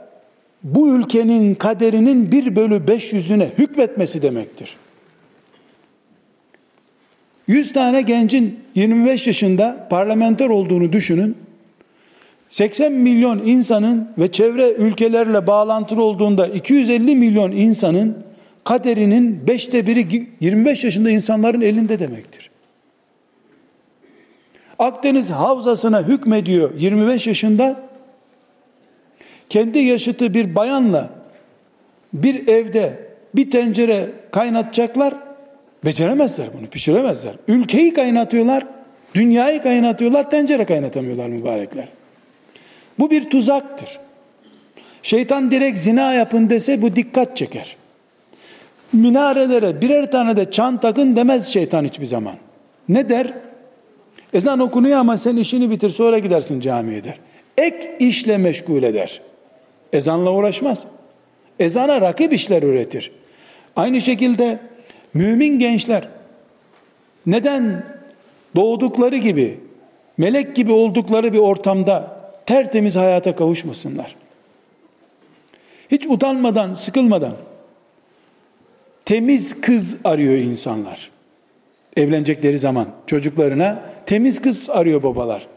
bu ülkenin kaderinin bir bölü 500'üne hükmetmesi demektir. 100 tane gencin 25 yaşında parlamenter olduğunu düşünün. 80 milyon insanın ve çevre ülkelerle bağlantılı olduğunda 250 milyon insanın kaderinin beşte biri 25 yaşında insanların elinde demektir. Akdeniz havzasına hükmediyor 25 yaşında. Kendi yaşıtı bir bayanla bir evde bir tencere kaynatacaklar. Beceremezler bunu, pişiremezler. Ülkeyi kaynatıyorlar, dünyayı kaynatıyorlar, tencere kaynatamıyorlar mübarekler. Bu bir tuzaktır. Şeytan direkt zina yapın dese bu dikkat çeker. Minarelere birer tane de çan takın demez şeytan hiçbir zaman. Ne der? Ezan okunuyor ama sen işini bitir sonra gidersin camiye der. Ek işle meşgul eder. Ezanla uğraşmaz. Ezana rakip işler üretir. Aynı şekilde mümin gençler neden doğdukları gibi melek gibi oldukları bir ortamda tertemiz hayata kavuşmasınlar? Hiç utanmadan, sıkılmadan temiz kız arıyor insanlar. Evlenecekleri zaman çocuklarına temiz kız arıyor babalar.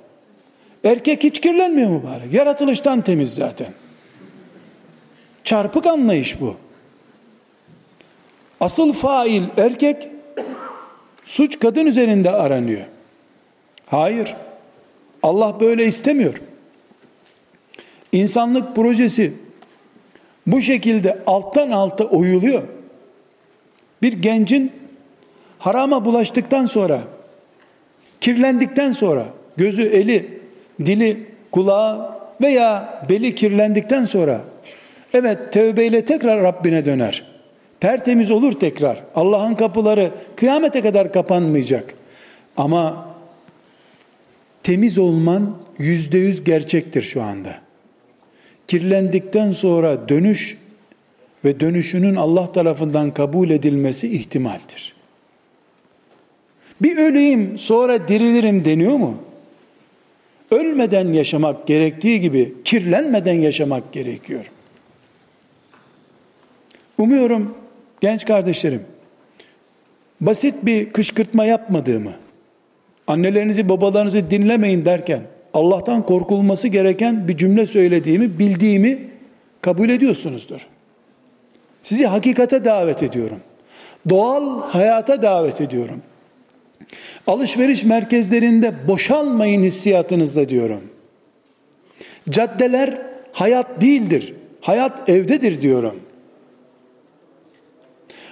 Erkek hiç kirlenmiyor mu bari? Yaratılıştan temiz zaten. Çarpık anlayış bu. Asıl fail erkek, suç kadın üzerinde aranıyor. Hayır. Allah böyle istemiyor. İnsanlık projesi bu şekilde alttan alta oyuluyor. Bir gencin harama bulaştıktan sonra, kirlendikten sonra, gözü, eli, dili, kulağı veya beli kirlendikten sonra, evet tevbeyle tekrar Rabbine döner. Tertemiz olur tekrar. Allah'ın kapıları kıyamete kadar kapanmayacak. Ama temiz olman yüzde yüz gerçektir şu anda. Kirlendikten sonra dönüş ve dönüşünün Allah tarafından kabul edilmesi ihtimaldir. Bir öleyim sonra dirilirim deniyor mu? Ölmeden yaşamak gerektiği gibi kirlenmeden yaşamak gerekiyor. Umuyorum genç kardeşlerim basit bir kışkırtma yapmadığımı, annelerinizi babalarınızı dinlemeyin derken Allah'tan korkulması gereken bir cümle söylediğimi, bildiğimi kabul ediyorsunuzdur. Sizi hakikate davet ediyorum. Doğal hayata davet ediyorum. Alışveriş merkezlerinde boşalmayın hissiyatınızda diyorum. Caddeler hayat değildir. Hayat evdedir diyorum.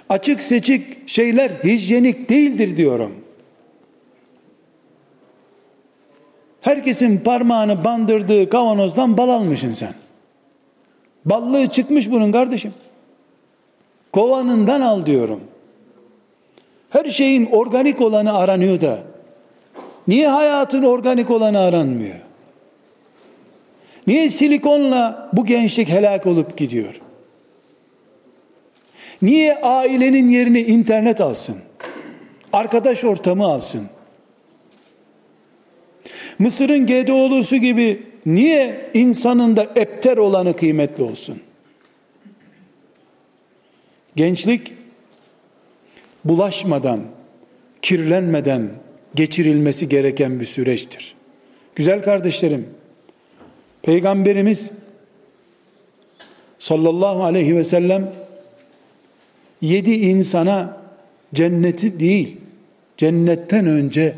Açık seçik şeyler hijyenik değildir diyorum. Herkesin parmağını bandırdığı kavanozdan bal almışsın sen. Ballığı çıkmış bunun kardeşim. Kovanından al diyorum. Her şeyin organik olanı aranıyor da niye hayatın organik olanı aranmıyor? Niye silikonla bu gençlik helak olup gidiyor? Niye ailenin yerini internet alsın? Arkadaş ortamı alsın? Mısır'ın GDO'lusu gibi niye insanın da epter olanı kıymetli olsun? Gençlik bulaşmadan, kirlenmeden geçirilmesi gereken bir süreçtir. Güzel kardeşlerim, Peygamberimiz sallallahu aleyhi ve sellem yedi insana cenneti değil, cennetten önce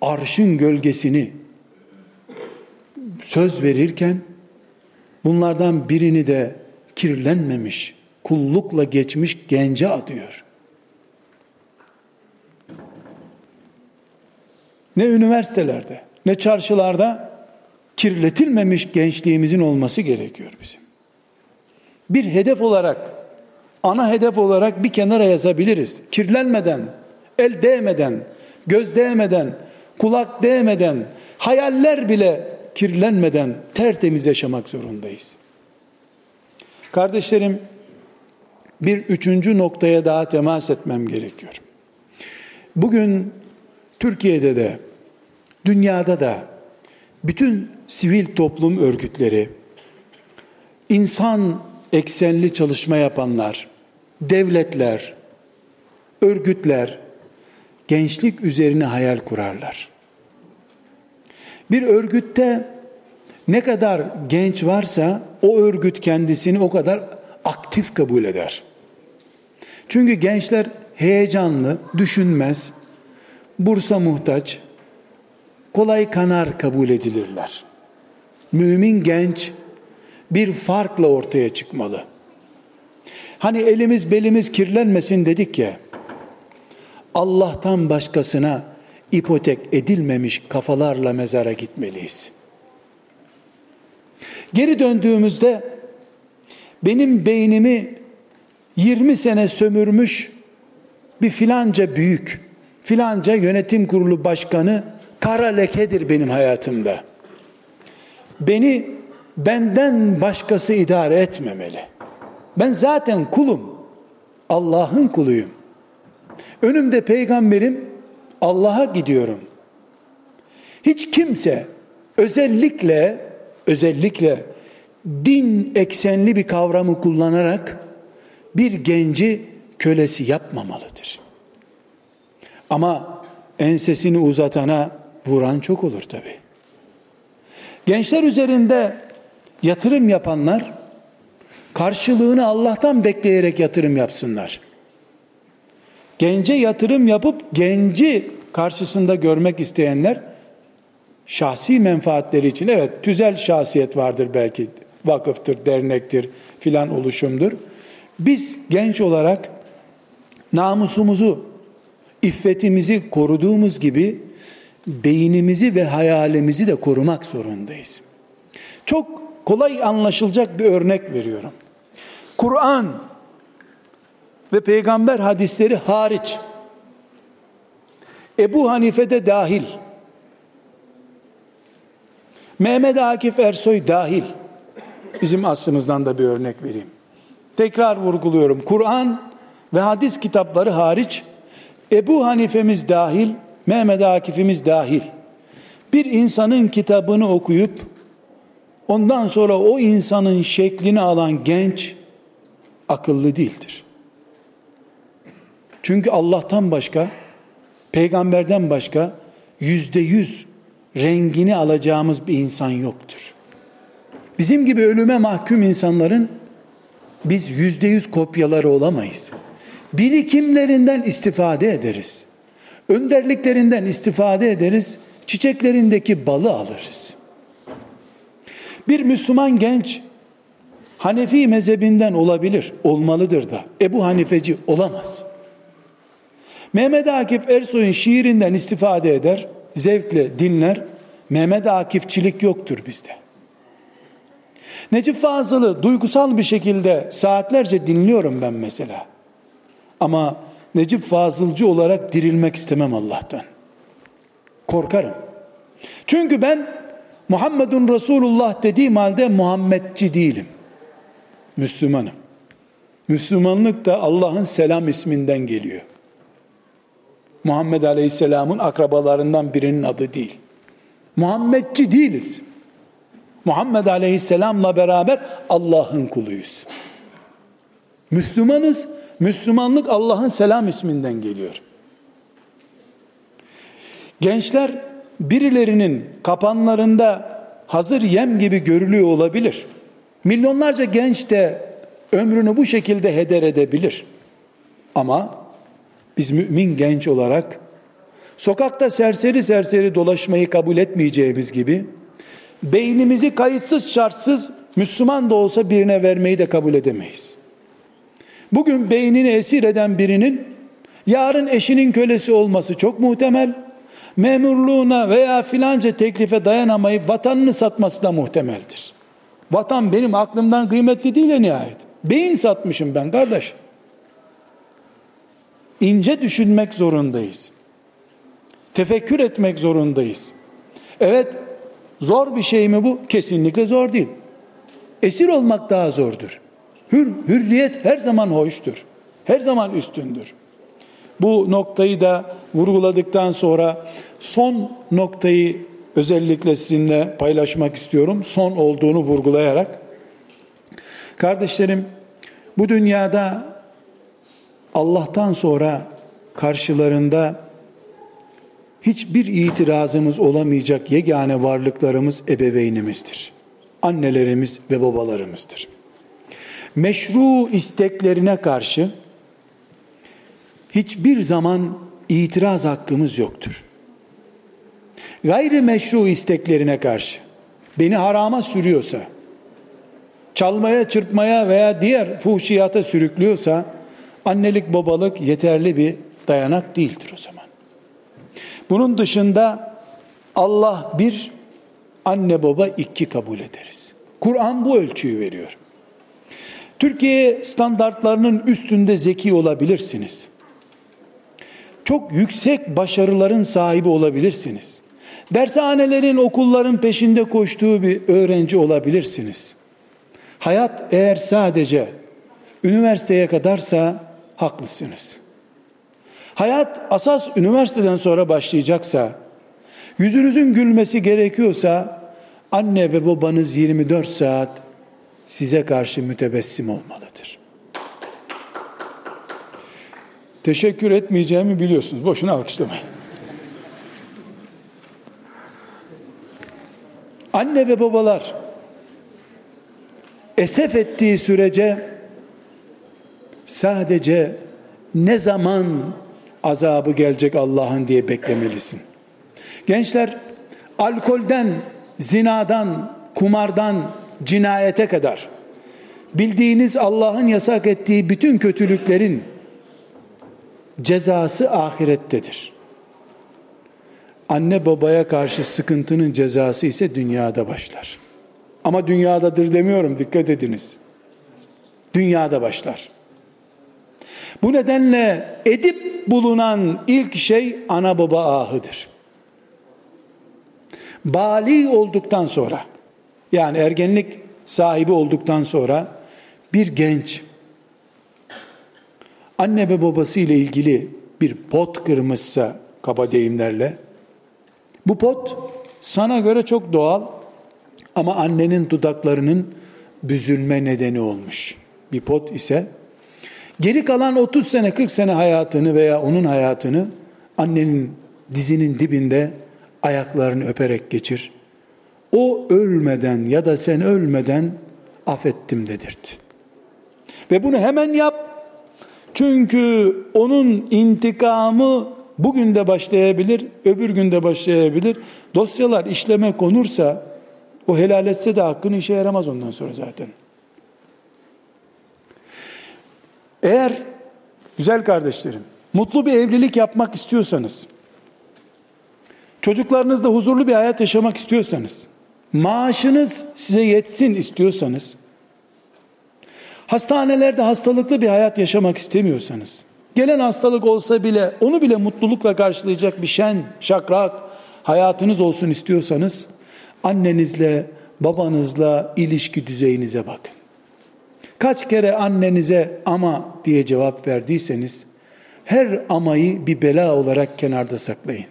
arşın gölgesini söz verirken bunlardan birini de kirlenmemiş, kullukla geçmiş gence adıyor. Ne üniversitelerde, ne çarşılarda kirletilmemiş gençliğimizin olması gerekiyor bizim. Bir hedef olarak, ana hedef olarak bir kenara yazabiliriz. Kirlenmeden, el değmeden, göz değmeden, kulak değmeden, hayaller bile kirlenmeden tertemiz yaşamak zorundayız. Kardeşlerim, bir üçüncü noktaya daha temas etmem gerekiyor. Bugün Türkiye'de de, dünyada da bütün sivil toplum örgütleri, insan eksenli çalışma yapanlar, devletler, örgütler gençlik üzerine hayal kurarlar. Bir örgütte ne kadar genç varsa o örgüt kendisini o kadar aktif kabul eder. Çünkü gençler heyecanlı, düşünmez, bursa muhtaç, kolay kanar kabul edilirler. Mümin genç bir farkla ortaya çıkmalı. Hani elimiz belimiz kirlenmesin dedik ya. Allah'tan başkasına ipotek edilmemiş kafalarla mezara gitmeliyiz. Geri döndüğümüzde benim beynimi 20 sene sömürmüş bir filanca büyük, filanca yönetim kurulu başkanı kara lekedir benim hayatımda. Beni benden başkası idare etmemeli. Ben zaten kulum. Allah'ın kuluyum. Önümde peygamberim Allah'a gidiyorum. Hiç kimse özellikle özellikle din eksenli bir kavramı kullanarak bir genci kölesi yapmamalıdır. Ama ensesini uzatana vuran çok olur tabi. Gençler üzerinde yatırım yapanlar karşılığını Allah'tan bekleyerek yatırım yapsınlar. Gence yatırım yapıp genci karşısında görmek isteyenler şahsi menfaatleri için evet tüzel şahsiyet vardır belki vakıftır, dernektir filan oluşumdur. Biz genç olarak namusumuzu, iffetimizi koruduğumuz gibi beynimizi ve hayalimizi de korumak zorundayız. Çok kolay anlaşılacak bir örnek veriyorum. Kur'an ve peygamber hadisleri hariç Ebu Hanife de dahil Mehmet Akif Ersoy dahil bizim aslımızdan da bir örnek vereyim. Tekrar vurguluyorum. Kur'an ve hadis kitapları hariç Ebu Hanife'miz dahil, Mehmet Akif'imiz dahil bir insanın kitabını okuyup ondan sonra o insanın şeklini alan genç akıllı değildir. Çünkü Allah'tan başka, peygamberden başka yüzde yüz rengini alacağımız bir insan yoktur. Bizim gibi ölüme mahkum insanların biz yüzde yüz kopyaları olamayız. Birikimlerinden istifade ederiz. Önderliklerinden istifade ederiz. Çiçeklerindeki balı alırız. Bir Müslüman genç Hanefi mezhebinden olabilir, olmalıdır da. Ebu Hanifeci olamaz. Mehmet Akif Ersoy'un şiirinden istifade eder, zevkle dinler. Mehmet Akifçilik yoktur bizde. Necip Fazıl'ı duygusal bir şekilde saatlerce dinliyorum ben mesela. Ama Necip Fazılcı olarak dirilmek istemem Allah'tan. Korkarım. Çünkü ben Muhammedun Resulullah dediğim halde Muhammedci değilim. Müslümanım. Müslümanlık da Allah'ın selam isminden geliyor. Muhammed Aleyhisselam'ın akrabalarından birinin adı değil. Muhammedci değiliz. Muhammed Aleyhisselam'la beraber Allah'ın kuluyuz. Müslümanız. Müslümanlık Allah'ın selam isminden geliyor. Gençler birilerinin kapanlarında hazır yem gibi görülüyor olabilir. Milyonlarca genç de ömrünü bu şekilde heder edebilir. Ama biz mümin genç olarak sokakta serseri serseri dolaşmayı kabul etmeyeceğimiz gibi beynimizi kayıtsız şartsız Müslüman da olsa birine vermeyi de kabul edemeyiz. Bugün beynini esir eden birinin yarın eşinin kölesi olması çok muhtemel. Memurluğuna veya filanca teklife dayanamayıp vatanını satması da muhtemeldir. Vatan benim aklımdan kıymetli değil en nihayet. Beyin satmışım ben kardeş. İnce düşünmek zorundayız. Tefekkür etmek zorundayız. Evet, zor bir şey mi bu? Kesinlikle zor değil. Esir olmak daha zordur. Hür, hürriyet her zaman hoştur. Her zaman üstündür. Bu noktayı da vurguladıktan sonra son noktayı özellikle sizinle paylaşmak istiyorum. Son olduğunu vurgulayarak. Kardeşlerim, bu dünyada Allah'tan sonra karşılarında hiçbir itirazımız olamayacak yegane varlıklarımız ebeveynimizdir. Annelerimiz ve babalarımızdır. Meşru isteklerine karşı hiçbir zaman itiraz hakkımız yoktur. Gayri meşru isteklerine karşı beni harama sürüyorsa, çalmaya, çırpmaya veya diğer fuhşiyata sürüklüyorsa annelik babalık yeterli bir dayanak değildir o zaman. Bunun dışında Allah bir, anne baba iki kabul ederiz. Kur'an bu ölçüyü veriyor. Türkiye standartlarının üstünde zeki olabilirsiniz. Çok yüksek başarıların sahibi olabilirsiniz. Dershanelerin, okulların peşinde koştuğu bir öğrenci olabilirsiniz. Hayat eğer sadece üniversiteye kadarsa haklısınız. Hayat asas üniversiteden sonra başlayacaksa, yüzünüzün gülmesi gerekiyorsa, anne ve babanız 24 saat size karşı mütebessim olmalıdır. Teşekkür etmeyeceğimi biliyorsunuz. Boşuna alkışlamayın. Anne ve babalar esef ettiği sürece sadece ne zaman azabı gelecek Allah'ın diye beklemelisin. Gençler alkolden, zinadan, kumardan, cinayete kadar bildiğiniz Allah'ın yasak ettiği bütün kötülüklerin cezası ahirettedir. Anne babaya karşı sıkıntının cezası ise dünyada başlar. Ama dünyadadır demiyorum dikkat ediniz. Dünyada başlar. Bu nedenle edip bulunan ilk şey ana baba ahıdır. Bali olduktan sonra yani ergenlik sahibi olduktan sonra bir genç anne ve babası ile ilgili bir pot kırmışsa kaba deyimlerle bu pot sana göre çok doğal ama annenin dudaklarının büzülme nedeni olmuş. Bir pot ise geri kalan 30 sene 40 sene hayatını veya onun hayatını annenin dizinin dibinde ayaklarını öperek geçir. O ölmeden ya da sen ölmeden affettim dedirtti. Ve bunu hemen yap. Çünkü onun intikamı bugün de başlayabilir, öbür gün de başlayabilir. Dosyalar işleme konursa o helal etse de hakkını işe yaramaz ondan sonra zaten. Eğer güzel kardeşlerim mutlu bir evlilik yapmak istiyorsanız çocuklarınızla huzurlu bir hayat yaşamak istiyorsanız maaşınız size yetsin istiyorsanız hastanelerde hastalıklı bir hayat yaşamak istemiyorsanız gelen hastalık olsa bile onu bile mutlulukla karşılayacak bir şen, şakrak hayatınız olsun istiyorsanız annenizle, babanızla ilişki düzeyinize bakın. Kaç kere annenize ama diye cevap verdiyseniz her amayı bir bela olarak kenarda saklayın.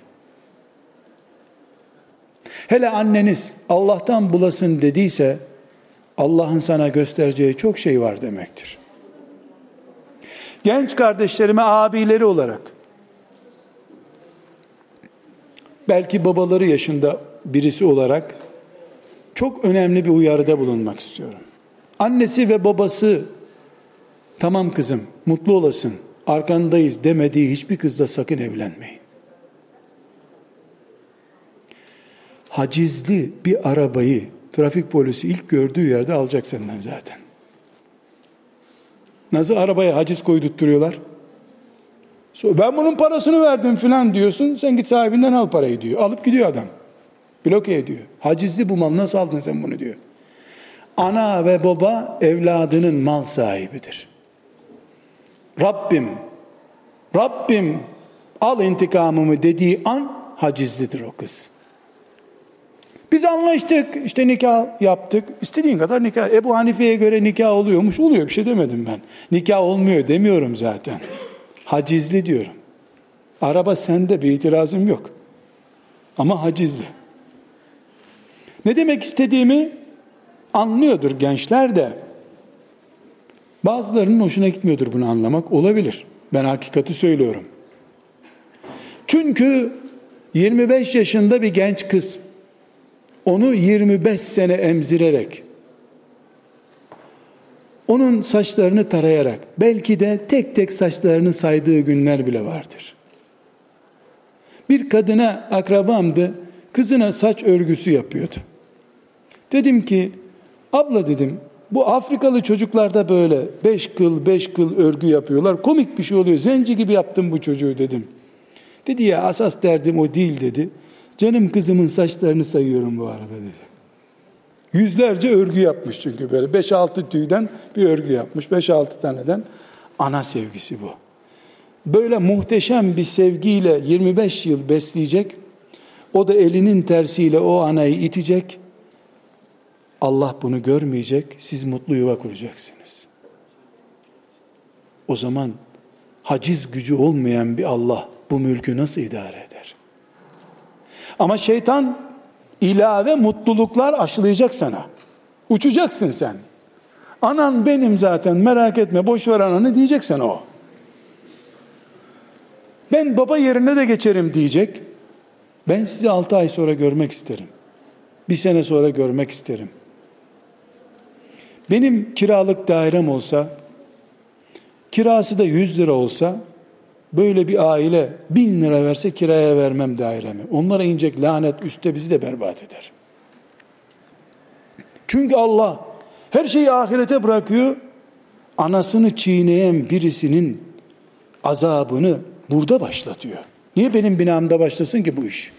Hele anneniz Allah'tan bulasın dediyse Allah'ın sana göstereceği çok şey var demektir. Genç kardeşlerime abileri olarak belki babaları yaşında birisi olarak çok önemli bir uyarıda bulunmak istiyorum. Annesi ve babası tamam kızım mutlu olasın arkandayız demediği hiçbir kızla sakın evlenmeyin. Hacizli bir arabayı trafik polisi ilk gördüğü yerde alacak senden zaten. Nasıl arabaya haciz koydurtturuyorlar? Ben bunun parasını verdim filan diyorsun. Sen git sahibinden al parayı diyor. Alıp gidiyor adam. Bloke ediyor. Hacizli bu mal nasıl aldın sen bunu diyor. Ana ve baba evladının mal sahibidir. Rabbim, Rabbim al intikamımı dediği an hacizlidir o kız. Biz anlaştık, işte nikah yaptık. İstediğin kadar nikah. Ebu Hanife'ye göre nikah oluyormuş. Oluyor bir şey demedim ben. Nikah olmuyor demiyorum zaten. Hacizli diyorum. Araba sende bir itirazım yok. Ama hacizli. Ne demek istediğimi anlıyordur gençler de. Bazılarının hoşuna gitmiyordur bunu anlamak. Olabilir. Ben hakikati söylüyorum. Çünkü 25 yaşında bir genç kız onu 25 sene emzirerek onun saçlarını tarayarak belki de tek tek saçlarını saydığı günler bile vardır. Bir kadına akrabamdı, kızına saç örgüsü yapıyordu. Dedim ki, abla dedim, bu Afrikalı çocuklarda böyle beş kıl beş kıl örgü yapıyorlar. Komik bir şey oluyor. Zenci gibi yaptım bu çocuğu dedim. Dedi ya asas derdim o değil dedi. Canım kızımın saçlarını sayıyorum bu arada dedi. Yüzlerce örgü yapmış çünkü böyle. Beş altı tüyden bir örgü yapmış. Beş altı taneden. Ana sevgisi bu. Böyle muhteşem bir sevgiyle 25 yıl besleyecek. O da elinin tersiyle o anayı itecek. Allah bunu görmeyecek. Siz mutlu yuva kuracaksınız. O zaman haciz gücü olmayan bir Allah bu mülkü nasıl idare eder? Ama şeytan ilave mutluluklar aşılayacak sana. Uçacaksın sen. Anan benim zaten merak etme boş ver ananı diyeceksen o. Ben baba yerine de geçerim diyecek. Ben sizi altı ay sonra görmek isterim. bir sene sonra görmek isterim. Benim kiralık dairem olsa, kirası da 100 lira olsa, böyle bir aile bin lira verse kiraya vermem dairemi. Onlara inecek lanet üstte bizi de berbat eder. Çünkü Allah her şeyi ahirete bırakıyor. Anasını çiğneyen birisinin azabını burada başlatıyor. Niye benim binamda başlasın ki bu iş?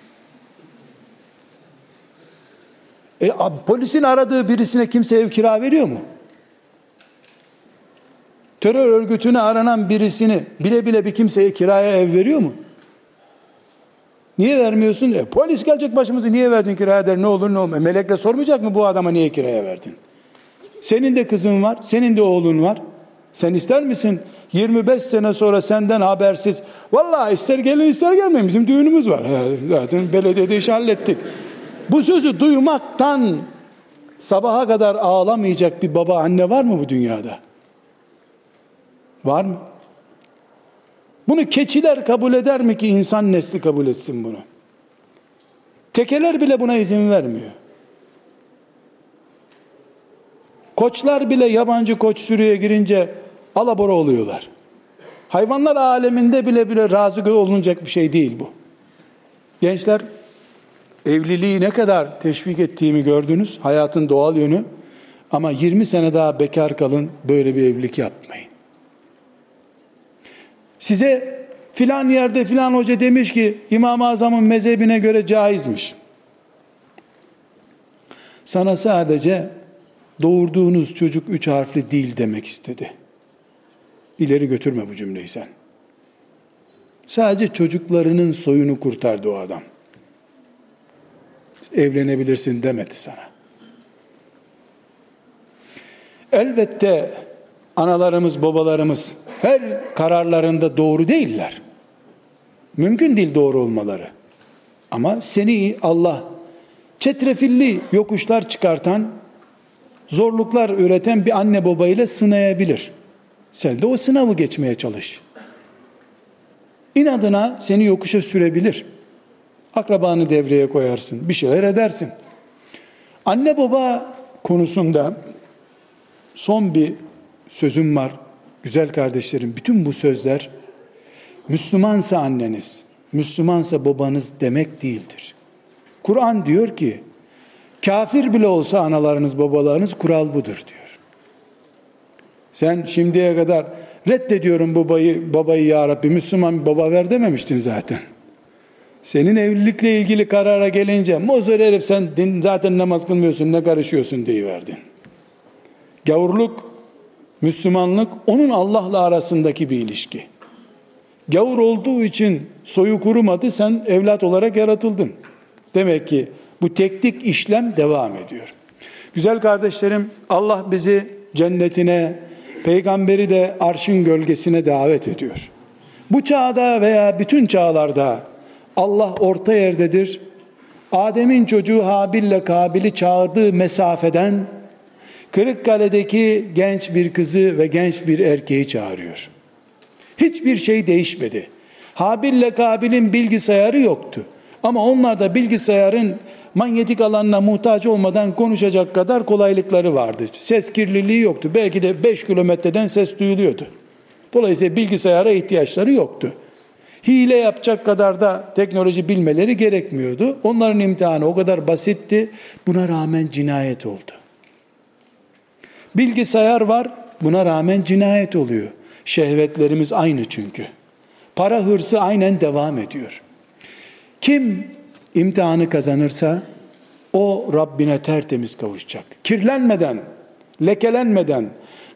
E, polisin aradığı birisine kimse ev kira veriyor mu? Terör örgütüne aranan birisini bile bile bir kimseye kiraya ev veriyor mu? Niye vermiyorsun? E, polis gelecek başımızı niye verdin kiraya der ne olur ne olmaz. Melekle sormayacak mı bu adama niye kiraya verdin? Senin de kızın var, senin de oğlun var. Sen ister misin 25 sene sonra senden habersiz vallahi ister gelin ister gelmeyin bizim düğünümüz var. zaten belediyede iş hallettik. Bu sözü duymaktan sabaha kadar ağlamayacak bir baba anne var mı bu dünyada? Var mı? Bunu keçiler kabul eder mi ki insan nesli kabul etsin bunu? Tekeler bile buna izin vermiyor. Koçlar bile yabancı koç sürüye girince alabora oluyorlar. Hayvanlar aleminde bile bile razı olunacak bir şey değil bu. Gençler evliliği ne kadar teşvik ettiğimi gördünüz. Hayatın doğal yönü. Ama 20 sene daha bekar kalın böyle bir evlilik yapmayın. Size filan yerde filan hoca demiş ki İmam-ı Azam'ın mezhebine göre caizmiş. Sana sadece doğurduğunuz çocuk üç harfli değil demek istedi. İleri götürme bu cümleyi sen. Sadece çocuklarının soyunu kurtardı o adam. Evlenebilirsin demedi sana. Elbette analarımız, babalarımız her kararlarında doğru değiller. Mümkün değil doğru olmaları. Ama seni Allah çetrefilli yokuşlar çıkartan, zorluklar üreten bir anne babayla sınayabilir. Sen de o sınavı geçmeye çalış. İnadına seni yokuşa sürebilir. Akrabanı devreye koyarsın, bir şeyler edersin. Anne baba konusunda son bir sözüm var. Güzel kardeşlerim, bütün bu sözler Müslümansa anneniz, Müslümansa babanız demek değildir. Kur'an diyor ki, kafir bile olsa analarınız, babalarınız kural budur diyor. Sen şimdiye kadar reddediyorum babayı, babayı ya Rabbi Müslüman bir baba ver dememiştin zaten. Senin evlilikle ilgili karara gelince mozor herif sen din, zaten namaz kılmıyorsun ne karışıyorsun verdin. Gavurluk, Müslümanlık onun Allah'la arasındaki bir ilişki. Gavur olduğu için soyu kurumadı sen evlat olarak yaratıldın. Demek ki bu teknik işlem devam ediyor. Güzel kardeşlerim Allah bizi cennetine, peygamberi de arşın gölgesine davet ediyor. Bu çağda veya bütün çağlarda Allah orta yerdedir. Adem'in çocuğu Habil'le Kabil'i çağırdığı mesafeden Kırıkkale'deki genç bir kızı ve genç bir erkeği çağırıyor. Hiçbir şey değişmedi. Habil'le Kabil'in bilgisayarı yoktu. Ama onlar da bilgisayarın manyetik alanına muhtaç olmadan konuşacak kadar kolaylıkları vardı. Ses kirliliği yoktu. Belki de 5 kilometreden ses duyuluyordu. Dolayısıyla bilgisayara ihtiyaçları yoktu. Hile yapacak kadar da teknoloji bilmeleri gerekmiyordu. Onların imtihanı o kadar basitti. Buna rağmen cinayet oldu. Bilgisayar var, buna rağmen cinayet oluyor. Şehvetlerimiz aynı çünkü. Para hırsı aynen devam ediyor. Kim imtihanı kazanırsa o Rabbine tertemiz kavuşacak. Kirlenmeden, lekelenmeden,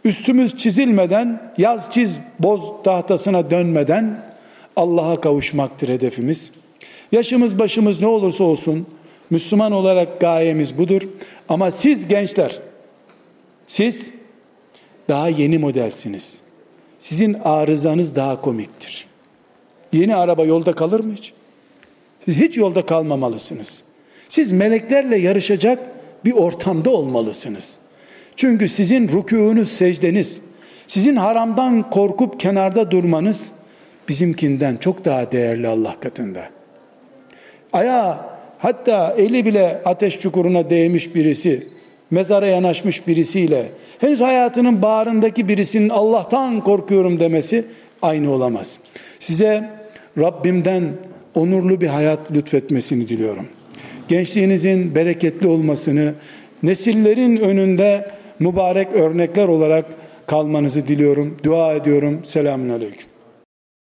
üstümüz çizilmeden, yaz çiz boz tahtasına dönmeden Allah'a kavuşmaktır hedefimiz. Yaşımız başımız ne olursa olsun Müslüman olarak gayemiz budur. Ama siz gençler, siz daha yeni modelsiniz. Sizin arızanız daha komiktir. Yeni araba yolda kalır mı hiç? Siz hiç yolda kalmamalısınız. Siz meleklerle yarışacak bir ortamda olmalısınız. Çünkü sizin rükûnuz, secdeniz, sizin haramdan korkup kenarda durmanız bizimkinden çok daha değerli Allah katında. Ayağı hatta eli bile ateş çukuruna değmiş birisi, mezara yanaşmış birisiyle henüz hayatının bağrındaki birisinin Allah'tan korkuyorum demesi aynı olamaz. Size Rabbimden onurlu bir hayat lütfetmesini diliyorum. Gençliğinizin bereketli olmasını, nesillerin önünde mübarek örnekler olarak kalmanızı diliyorum. Dua ediyorum. Selamun Aleyküm.